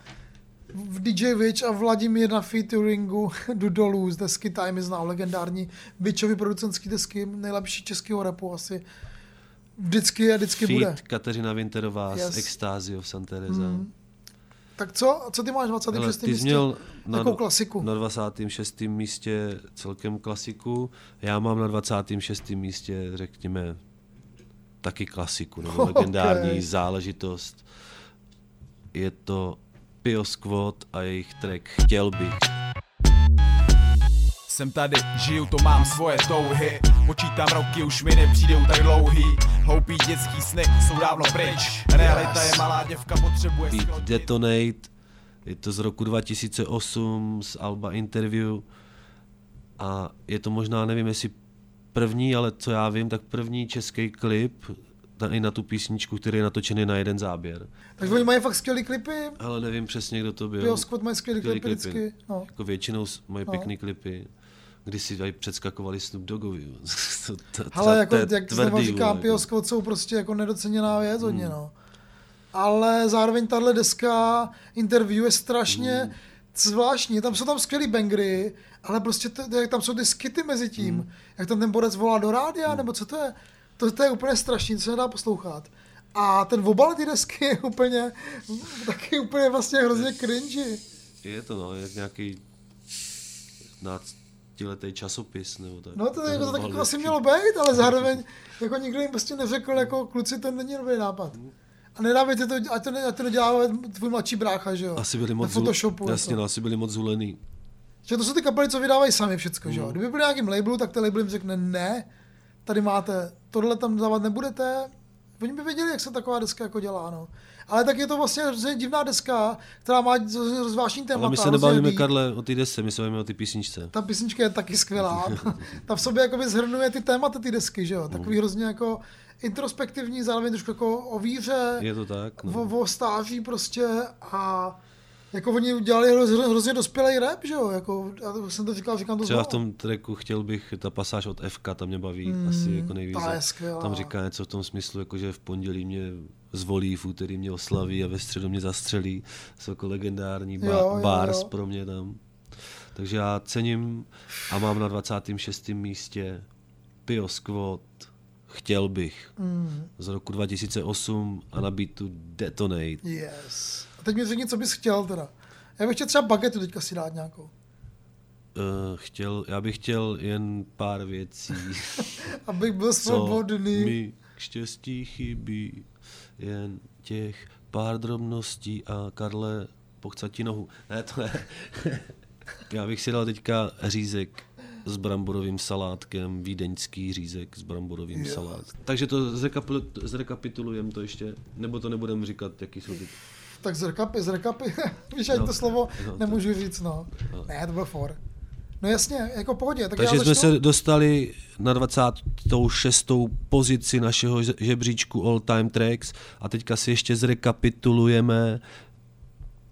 v DJ Witch a Vladimír na featuringu jdu dolů z desky Time is Now, legendární Witchový producentský desky, nejlepší českého rapu asi. Vždycky a vždycky Feat bude. Kateřina Winterová Yes. z Extázio v San Teresa. Mm. Tak co? Co ty máš 26. Hele, ty jsi místě? měl na, Jakou klasiku? na 26. místě celkem klasiku, já mám na 26. místě, řekněme, taky klasiku, nebo Ok. legendární záležitost. Je to Pio Squad a jejich track Chtěl bych. Jsem tady, žiju, to mám svoje touhy Počítám roky, už mi nepřijdou tak dlouhý Hloupý dětský sny jsou dávno pryč Realita je malá děvka, potřebuje Beat Detonate, je to z roku 2008 z Alba Interview a je to možná, nevím jestli první, ale co já vím, tak první český klip tady na tu písničku, který je natočený na jeden záběr. Takže oni mají fakt skvělý klipy. Ale nevím přesně, kdo to byl. Pio Squad mají skvělý klipy vždycky, no. Jako většinou mají No. pěkný klipy. Když si tady předskakovali Snoop Doggovi. to, to, to, Ale jako, to jak znovu říkám, Pio. Squad jsou prostě jako nedoceněná věc Hmm. hodně, no. Ale zároveň tahle deska interview je strašně Hmm. zvláštní. Tam jsou tam skvělý bangry, ale prostě to, tam jsou ty skity mezi tím. Hmm. Jak tam ten borec volá do rádia, nebo co to je? To, to je úplně strašný, to se nedá poslouchat. A ten obal ty desky je úplně, taky úplně vlastně hrozně cringy. Je to no, jak nějaký 15letý časopis. Nebo tak. No to, jako, to tak jako asi mělo být, ale zároveň jako nikdo jim prostě neřekl, jako kluci, to není dobrý nápad. A nedávejte to, ať to, ne, ať to nedělá tvůj mladší brácha, že jo? Asi byli moc, Photoshopu. jasně, jako. no, asi byli moc zulený. Že to jsou ty kapely, co vydávají sami všecko, že jo? Mm. Kdyby byl nějakým labelu, tak ten label jim řekne ne, tady máte, tohle tam dávat nebudete. Oni by věděli, jak se taková deska jako dělá, no. Ale tak je to vlastně hrozně divná deska, která má zvláštní témata. Ale my se hrozně nebavíme. Karle, o té desce, my se bavíme o té písničce. Ta písnička je taky skvělá. Ta v sobě jakoby zhrnuje ty témata ty desky, že jo? Takový hrozně jako introspektivní, zároveň trošku jako o víře, Je to tak? No. o, o stáří prostě a jako oni udělali hroz, hrozně dospělý rap, že jo? Jako, já jsem to říkal, říkám to Třeba znovu. v tom tracku chtěl bych, ta pasáž od FK, ta mě baví Mm, asi jako nejvíc. ta je skvělá. Tam říká něco v tom smyslu, jako že v pondělí mě zvolí, v úterý mě oslaví a ve středu mě zastřelí. Jsou jako legendární ba- Jo, jo, bars jo. pro mě tam. Takže já cením a mám na 26. místě Pio Squad, Chtěl bych, Mm. z roku 2008 a na beatu Detonate. Yes. A teď mi řekni, co bys chtěl teda. Já bych chtěl třeba bagetu teďka si dát nějakou. Uh, chtěl, já bych chtěl jen pár věcí. Abych byl svobodný. Co mi k štěstí chybí, jen těch pár drobností a Karle, pochca ti nohu. Ne, to ne. já bych si dal teďka řízek s bramborovým salátkem, vídeňský řízek s bramborovým Jo. salátkem. Takže to zrekapil, zrekapitulujeme to ještě, nebo to nebudeme říkat, jaký jsou ty... Tak z rekapy, z rekapy. Víš, ani No, to slovo no, nemůžu říct, no. Ne, to byl for. No jasně, jako pohodě. Tak Takže jsme se dostali na 26. pozici našeho že- žebříčku All Time Tracks a teďka si ještě zrekapitulujeme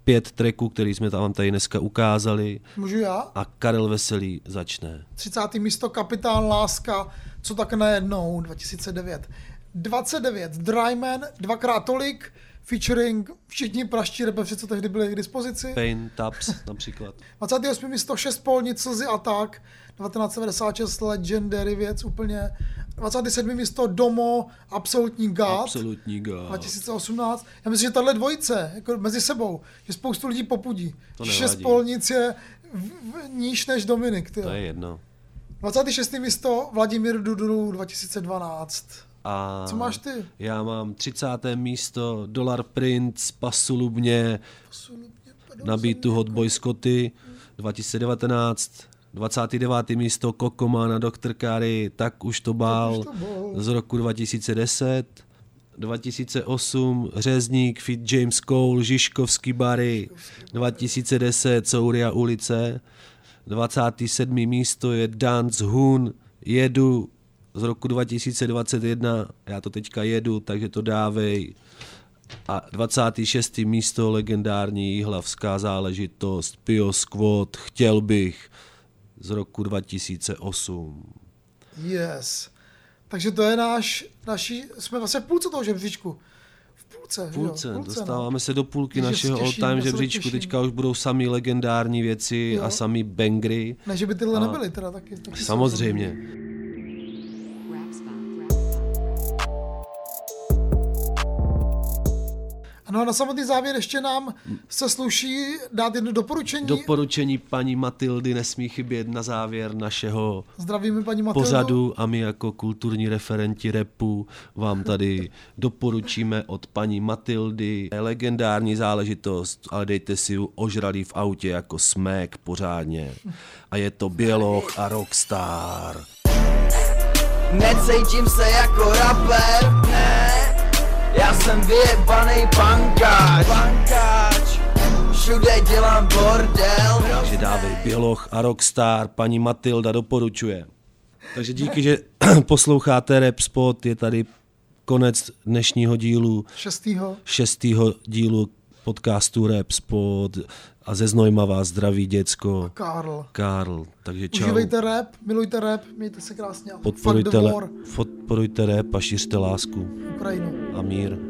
pět tracků, který jsme tam tady dneska ukázali Můžu já? a Karel Veselý začne. 30. místo Kapitán Láska, co tak najednou, 2009. 29. Dryman, dvakrát tolik, featuring všichni praští repeři, co tehdy byli k dispozici. Pain, Taps například. 28. místo 6 polnic slzy a tak, 1996 legendary věc úplně. 27. místo Domo, absolutní God. Absolutní God. 2018. Já myslím, že tahle dvojice, jako mezi sebou, že spoustu lidí popudí. To Že Šest polnic je v, v, níž než Dominik. Tyjo. To je jedno. 26. místo Vladimír Dudulu 2012. A Co máš ty? Já mám 30. místo Dollar Prince, Pasulubně, na beatu Hot Boy Scotty 2019. 29. místo Kokoma na Dr. Kari, tak už to bál z roku 2010. 2008 Řezník, Fit James Cole, Žižkovský bary, 2010 Souria ulice, 27. místo je Dance Hun, jedu z roku 2021, já to teďka jedu, takže to dávej. A 26. místo legendární jihlavská záležitost Pio Squad, chtěl bych z roku 2008. Yes. Takže to je náš, naší, jsme vlastně v půlce toho žebříčku. V půlce, V že jo? půlce, V půlce dostáváme se do půlky se našeho těším, all-time žebříčku, teďka už budou samý legendární věci Jo. a samý bangry. Ne, že by tyhle A- nebyly teda taky. taky jsou- Samozřejmě. No a na samotný závěr ještě nám se sluší dát jedno doporučení. Doporučení paní Matildy nesmí chybět na závěr našeho Zdravíme paní Matildu. pořadu a my jako kulturní referenti repu vám tady doporučíme od paní Matildy legendární záležitost, ale dejte si ji ožralý v autě jako smek pořádně. A je to Běloch a Rockstar. Necítím se jako rapper, ne Já jsem vyjebanej bankáč, bankáč Všude dělám bordel Takže dávej Běloch a Rockstar, paní Matilda doporučuje. Takže díky, že posloucháte Rap Spot, je tady konec dnešního dílu, Šestýho. šestýho dílu podcastu Rap Spot a ze Znojma vás zdraví děcko. Karl. Karl, takže čau. Užívejte rap, milujte rap, mějte se krásně. a Podporujte, le- podporujte rap a šířte lásku Ukrajinu. a mír.